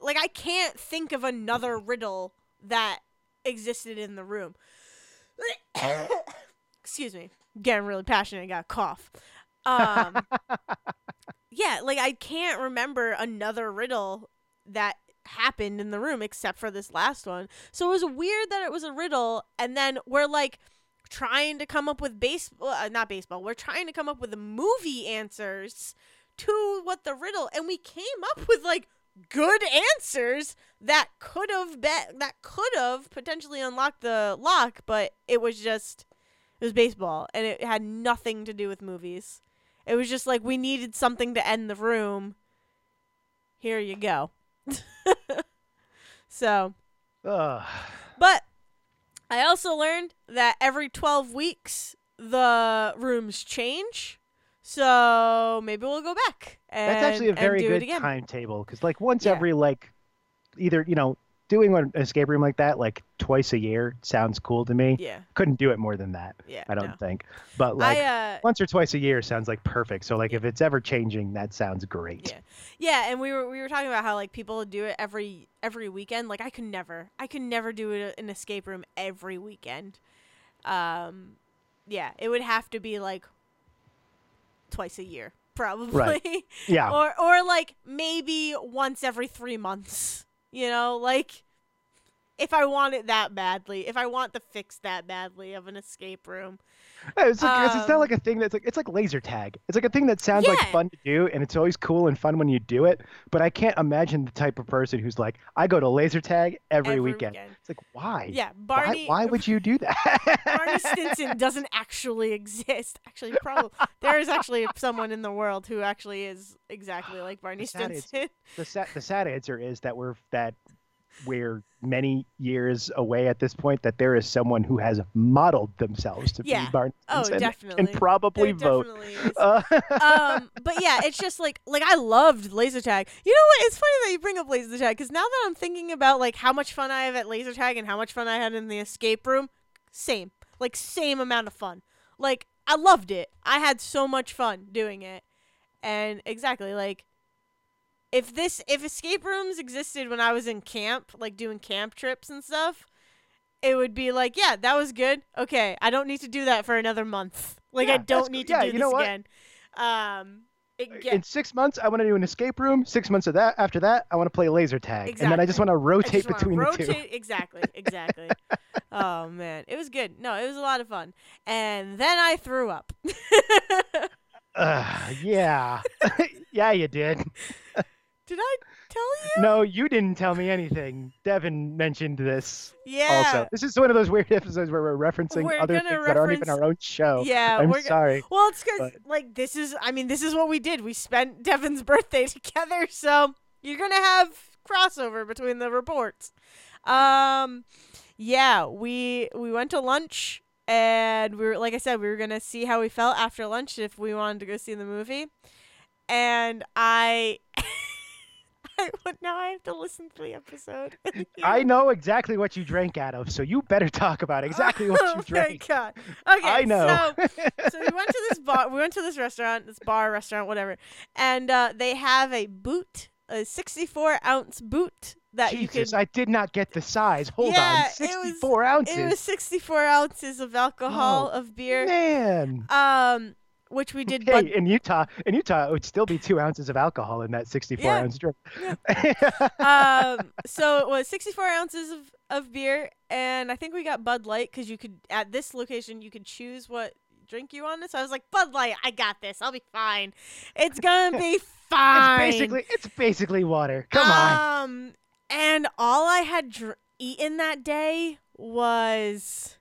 like I can't think of another riddle that existed in the room. Excuse me, getting really passionate. I got a cough. Um, yeah, like I can't remember another riddle that happened in the room except for this last one. So it was weird that it was a riddle, and then we're like trying to come up with baseball, uh, not baseball. We're trying to come up with the movie answers to what the riddle, and we came up with like good answers that could have been that could have potentially unlocked the lock, but it was just it was baseball, and it had nothing to do with movies. It was just like we needed something to end the room. Here you go. so, Ugh. but I also learned that every 12 weeks the rooms change. So maybe we'll go back. And, That's actually a very good timetable because, like, once Yeah. every like, either you know, doing an escape room like that like twice a year sounds cool to me. Yeah, Couldn't do it more than that. yeah. I don't no. think. But like I uh once or twice a year sounds like perfect. So like if it's ever changing, that sounds great. Yeah. Yeah, and we were we were talking about how like people do it every every weekend. Like I could never, I could never do it an escape room every weekend. Um, yeah, it would have to be like twice a year, probably. Yeah. or or like maybe once every three months. You know, like if I want it that badly, if I want the fix that badly of an escape room. It's, like, it's, it's not Um, like a thing that's like it's like laser tag. It's like a thing that sounds like fun to do, and it's always cool and fun when you do it. But I can't imagine the type of person who's like, I go to laser tag every, Every weekend. weekend. It's like, why? Yeah, Barney. why would you do that? Barney Stinson doesn't actually exist. Actually, probably there is actually someone in the world who actually is exactly like Barney The sad Stinson. the sad the sad answer is that we're that we're many years away at this point that there is someone who has modeled themselves to Yeah. be Barney Oh, Stinson definitely. and probably There vote. Uh, um, but yeah, it's just like like I loved laser tag. You know what? It's funny that you bring up laser tag because now that I'm thinking about like how much fun I have at laser tag and how much fun I had in the escape room, same, like same amount of fun. Like I loved it. I had so much fun doing it, and exactly like if this if escape rooms existed when I was in camp, like doing camp trips and stuff. It would be like, yeah, that was good. Okay, I don't need to do that for another month. Like, Yeah, I don't need to Yeah, do you this know what? again. Um, it in six months, I want to do an escape room. Six months of that. After that, I want to play laser tag, and then I just want to rotate between the two. Exactly, exactly. oh man, it was good. No, it was a lot of fun. And then I threw up. Uh, yeah, yeah, you did. Did I tell you? No, you didn't tell me anything. Devin mentioned this Yeah. also. This is one of those weird episodes where we're referencing We're other things that aren't even our own show. Yeah, I'm we're sorry. Well, it's because but- like this is. I mean, this is what we did. We spent Devin's birthday together, so you're gonna have crossover between the reports. Um, yeah, we we went to lunch, and we were like I said, we were gonna see how we felt after lunch if we wanted to go see the movie, and I. I now I have to listen to the episode. I know exactly what you drank out of, so you better talk about exactly what oh you my drank. god. Okay, I know. So, so we went to this bar. We went to this restaurant, this bar, restaurant, whatever, and uh, they have a boot, a 64 ounce boot that you Jesus. I did not get the size. Hold Yeah, on, it was- 64 ounces. It was 64 ounces of alcohol Oh, of beer, Man. um, which we did. Hey, Bud- in Utah, in Utah, it would still be two ounces of alcohol in that 64 Yeah. ounce drink. um, so it was 64 ounces of, of beer, and I think we got Bud Light because you could at this location you could choose what drink you wanted. So I was like, Bud Light, I got this. I'll be fine. It's gonna be fine. It's basically it's basically water. Come on. Um, and all I had dr- eaten that day was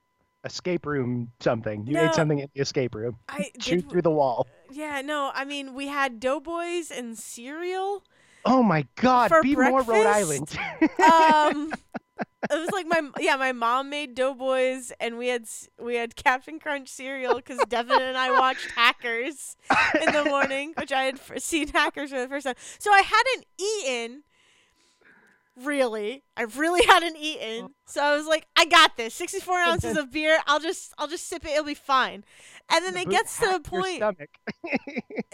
Escape room something. You No. ate something in the escape room. I Shoot did. through the wall. Yeah, no, I mean we had Doughboys and cereal. Oh my god, be more Rhode Island. um it was like my yeah my mom made doughboys and we had we had captain crunch cereal because devin and i watched hackers in the morning which i had seen hackers for the first time so i hadn't eaten really i really hadn't eaten oh. so i was like i got this 64 ounces of beer i'll just i'll just sip it it'll be fine and then The it gets to the point stomach.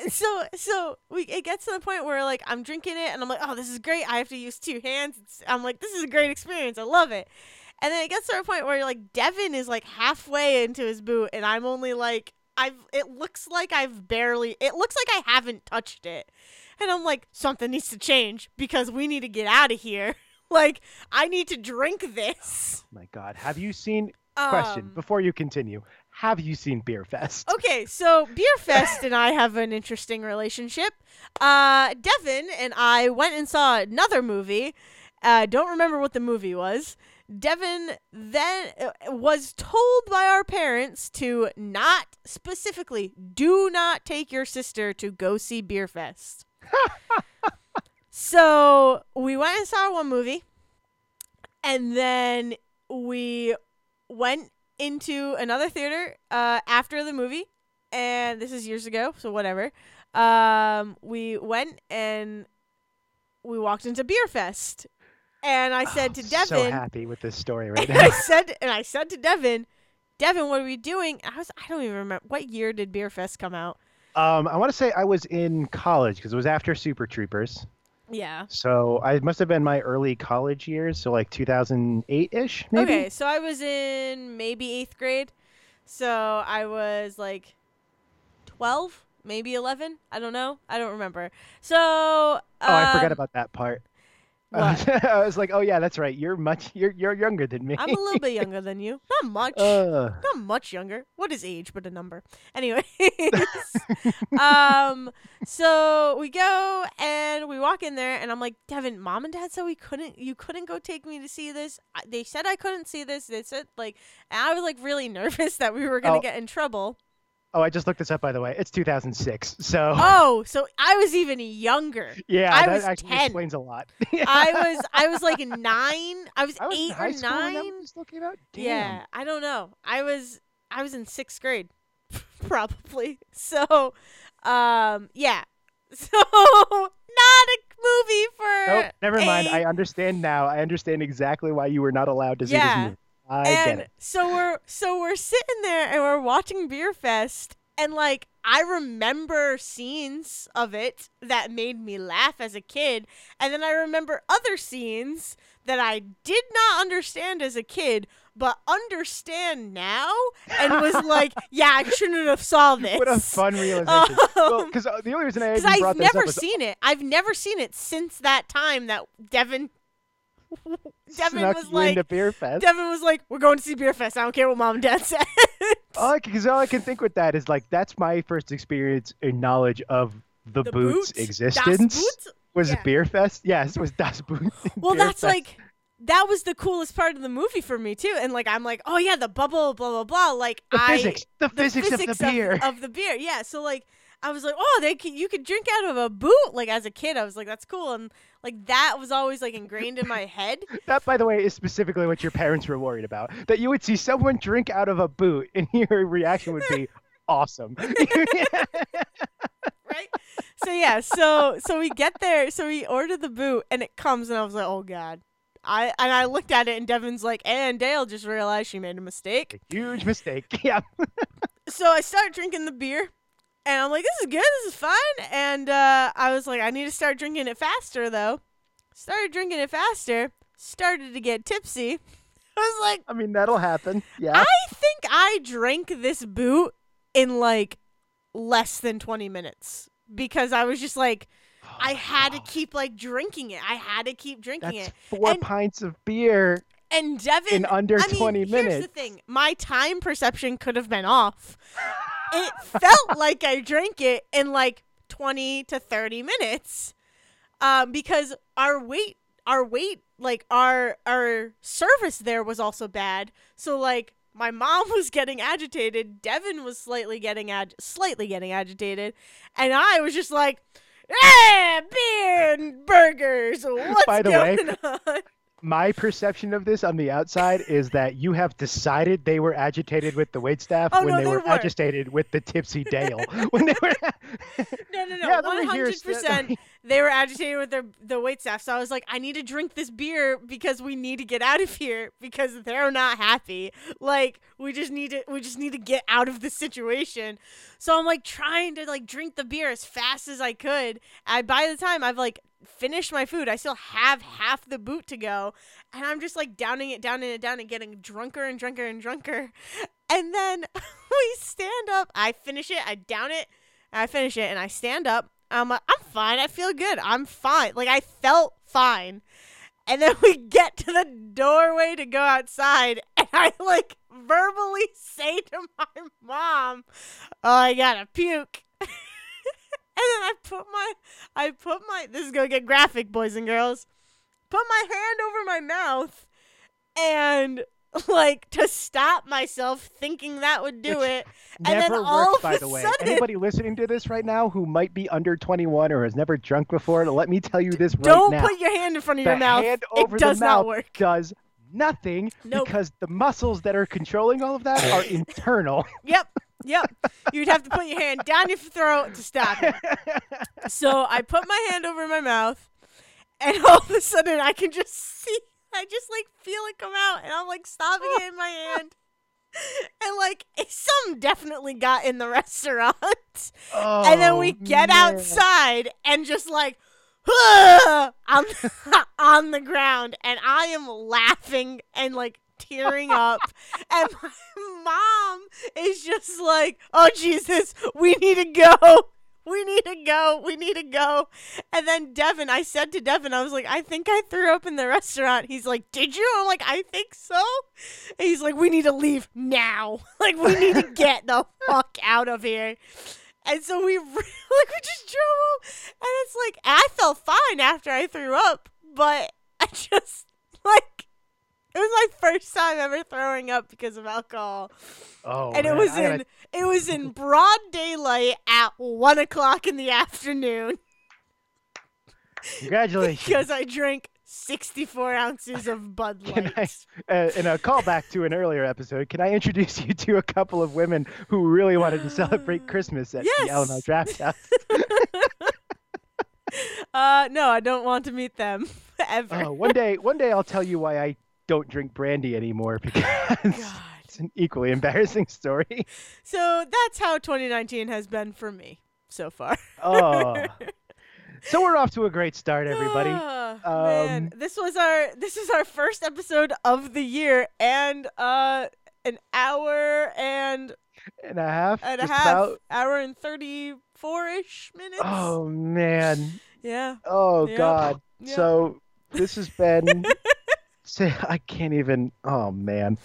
so so we it gets to the point where like I'm drinking it and I'm like, oh, this is great. I have to use two hands. It's, I'm like, this is a great experience. I love it. And then it gets to a point where like Devin is like halfway into his boot and I'm only like I've it looks like I've barely it looks like I haven't touched it. And I'm like, something needs to change because we need to get out of here. like I need to drink this. my god. Have you seen question Um, before you continue? Have you seen Beer Fest? Okay, so Beer Fest and I have an interesting relationship. Uh, Devin and I went and saw another movie. Uh, don't remember what the movie was. Devin then uh, was told by our parents to not specifically do not take your sister to go see Beer Fest. So we went and saw one movie, and then we went into another theater uh, after the movie, and this is years ago, so whatever. Um, we went and we walked into Beer Fest, and I said Oh, to So Devin, happy with this story right and I said, and I said to Devin, Devin, what are we doing? I was, I don't even remember what year did Beer Fest come out. Um, I want to say I was in college because it was after Super Troopers. Yeah. So I must have been my early college years, so like 2008 ish, maybe. Okay, so I was in maybe eighth grade, so I was like twelve, maybe eleven. I don't know. I don't remember. So Oh, I forgot um, about that part. I was, I was like, oh yeah, that's right. You're much. You're you're younger than me. I'm a little bit younger than you. Not much. Uh, Not much younger. What is age but a number? Anyways, um, so we go and we walk in there, and I'm like, Devin, mom and dad said we couldn't. You couldn't go take me to see this. They said I couldn't see this. They said like, and I was like really nervous that we were gonna Oh. get in trouble. Oh, I just looked this up by the way. It's 2006. So Oh, so I was even younger. yeah, I that was actually 10. explains a lot. I was I was like nine. I was, I was in eight high or school when that nine. was looking out. Damn. Yeah, I don't know. I was I was in sixth grade, probably. So, um, yeah. So not a movie for. Nope, never mind. I understand now. I understand exactly why you were not allowed to see Yeah. this movie. I and get it. so we're so we're sitting there and we're watching Beer Fest, and like I remember scenes of it that made me laugh as a kid, and then I remember other scenes that I did not understand as a kid, but understand now, and was like, yeah, I shouldn't have saw this. What a fun realization. well, Um, because the only reason I Because even I've never up was seen it. I've never seen it since that time that Devin. Devin was you into like, Beer Fest. Devin was like, "We're going to see Beer Fest. I don't care what mom and dad said." all because all I can think with that is like that's my first experience in knowledge of the, The Boots, existence Boot? was Yeah. Beer Fest. Yes, was Das Boot. Well, that's Fest. like that was the coolest part of the movie for me too. And like I'm like, oh yeah, the bubble, blah blah blah. Like the I physics, the, the physics, of the beer. of, the beer. Yeah. So like I was like, oh, they could, you could drink out of a boot. Like as a kid, I was like, that's cool. And like that was always like ingrained in my head. that, by the way, is specifically what your parents were worried about. That you would see someone drink out of a boot, and your reaction would be awesome. right? So yeah, so so we get there, so we order the boot, and it comes, and I was like, oh god. I and I looked at it, and Devin's like, and Dale just realized she made a mistake. A huge mistake. Yeah. So I start drinking the beer, and I'm like, this is good, this is fun. And uh, I was like, I need to start drinking it faster, though. Started drinking it faster, started to get tipsy. I was like, I mean, that'll happen. Yeah. I think I drank this boot in like less than 20 minutes because I was just like, I had to keep like drinking it. I had to keep drinking That's it. four And- pints of beer And Devin, in under I mean, 20 Here's minutes. the thing: my time perception could have been off. It felt like I drank it in like 20 to 30 minutes, um, because our wait, our wait, like our our service there was also bad. So like my mom was getting agitated, Devin was slightly getting ag- slightly getting agitated, and I was just like. Yeah, beer and burgers. What's By the way, going on? My perception of this on the outside is that you have decided they were agitated with the waitstaff Oh, when no, they they were were. agitated with the tipsy Dale. when they were No, no, no. One hundred percent. They were agitated with their the wait staff, so I was like, I need to drink this beer because we need to get out of here because they're not happy. Like we just need to we just need to get out of this situation. So I'm like trying to like drink the beer as fast as I could. And by the time I've like finished my food, I still have half the boot to go, and I'm just like downing it, downing it down, and getting drunker and drunker and drunker. And then we stand up. I finish it. I down it. I finish it and I stand up. I'm like, I'm fine. I feel good. I'm fine. Like I felt fine. And then we get to the doorway to go outside, and I like verbally say to my mom, "Oh, I gotta puke." and then I put my, I put my. This is gonna get graphic, boys and girls. Put my hand over my mouth, and like to stop myself thinking that would do Which it. And then all works, of by the way. sudden- Anybody listening to this right now who might be under 21 or has never drunk before, let me tell you this right Don't now. put your hand in front of the your mouth. hand It over does the not mouth work. does nothing Nope. because the muscles that are controlling all of that are internal. Yep. Yep. You'd have to put your hand down your throat to stop it. So I put my hand over my mouth, and all of a sudden I can just see, I just like feel it come out, and I'm like stopping it in my hand. And like some definitely got in the restaurant. and then we Oh, get man. outside and just like on on the ground and I am laughing and like tearing up and my mom is just like oh Jesus we need to go we need to go. We need to go. And then Devin, I said to Devin, I was like, I think I threw up in the restaurant. He's like, Did you? I'm like, I think so. And he's like, We need to leave now. Like, we need to get the fuck out of here. And so we like we just drove, and it's like I felt fine after I threw up, but I just like it was my first time ever throwing up because of alcohol. Oh, and it man, was I gotta- in it was in broad daylight at one o'clock in the afternoon congratulations. because I drank sixty four ounces of Bud Can I- Light. uh, in a callback to an earlier episode, can I introduce you to a couple of women who really wanted to celebrate Christmas at Yes. the Alamo Draft House? Uh, no, I don't want to meet them ever. Oh, one day, one day I'll tell you why I don't drink brandy anymore because God. it's an equally embarrassing story. So that's how 2019 has been for me so far. Oh, so we're off to a great start, everybody. Man, Um, this was our this is our first episode of the year, and uh, an hour and And a half, and a about. hour and thirty four ish minutes. Oh man. yeah. Oh Yep. God. Yep. So this has been. say I can't even. Oh man.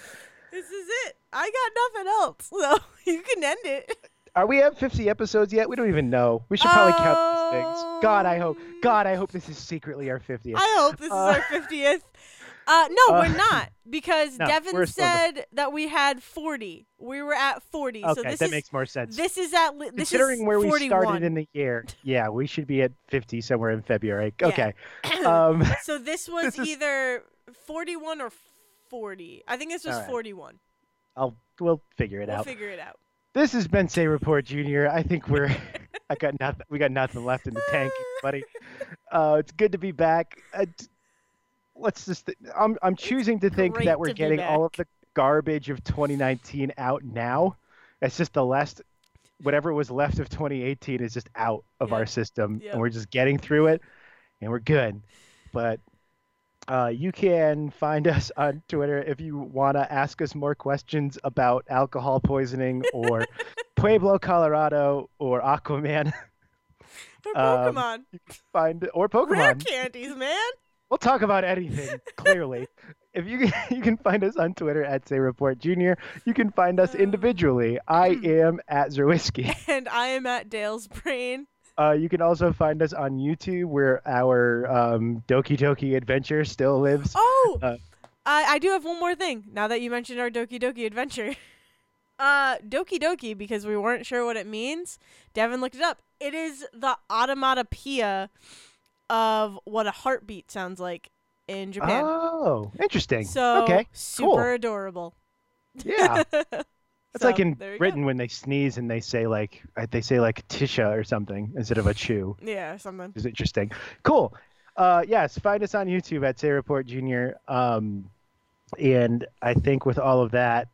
This is it. I got nothing else, so you can end it. Are we at 50 episodes yet? We don't even know. We should probably count these things. God, I hope. Um, God, I hope this is secretly our 50th. I hope this Uh, is our fiftieth. Uh, no, uh, we're not because no, Devin we're the- said that we had forty. We were at forty, so okay, this that is makes more sense. this is at li- this Considering is where we 41. started in the year, yeah, we should be at 50 somewhere in February. Yeah. Okay. Um, so this was This is- either forty-one or forty. I think it's just right. forty-one. I'll we'll figure it out. We'll out. figure it out. This has been Say Report Junior. I think we're I got nothing. We got nothing left in the tank, buddy. Uh, it's good to be back. Uh, let's just. I'm I'm choosing to think great that we're getting all of the garbage of 2019 out now. It's just the last. Whatever was left of 2018 is just out of our system, Yep. and we're just getting through it, and we're good. But uh, you can find us on Twitter if you want to ask us more questions about alcohol poisoning or Pueblo, Colorado, or Aquaman. Or Um, Pokemon, Find or Pokemon. rare candies, man. We'll talk about anything. Clearly, if you can, you can find us on Twitter at Say Report Junior. You can find us Uh, individually. I am at Zerwisky. And I am at Dale's brain. Uh, you can also find us on YouTube, where our um, Doki Doki adventure still lives. Oh, Uh, I, I do have one more thing. Now that you mentioned our Doki Doki adventure, uh, Doki Doki because we weren't sure what it means. Devin looked it up. It is the automatopoeia of what a heartbeat sounds like in Japan. Oh, interesting. so okay, super cool. adorable. yeah. It's like in you go. Britain when they sneeze and they say like uh, they say like Tisha or something instead of a chew. Yeah, something. is interesting. Cool. Uh, yes, find us on YouTube at Say Report Junior. Um, and I think with all of that,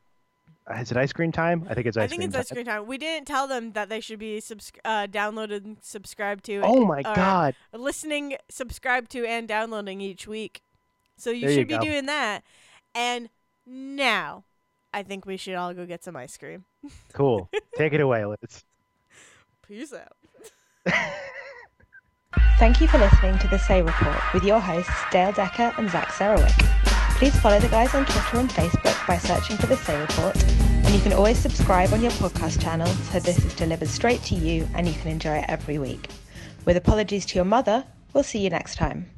uh, is it ice cream time? I think it's ice cream. I think cream it's time. ice cream time. We didn't tell them that they should be subs- uh, downloaded and subscribed to. Oh my God! Listening, subscribed to, and downloading each week. So you There you should be go. doing that. And now, I think we should all go get some ice cream. Cool. Take it away, Liz. Peace out. Thank you for listening to the Say Report with your hosts Dale Decker and Zach Sarowik. Please follow the guys on Twitter and Facebook by searching for the Say Report, and you can always subscribe on your podcast channel so this is delivered straight to you and you can enjoy it every week. With apologies to your mother, we'll see you next time.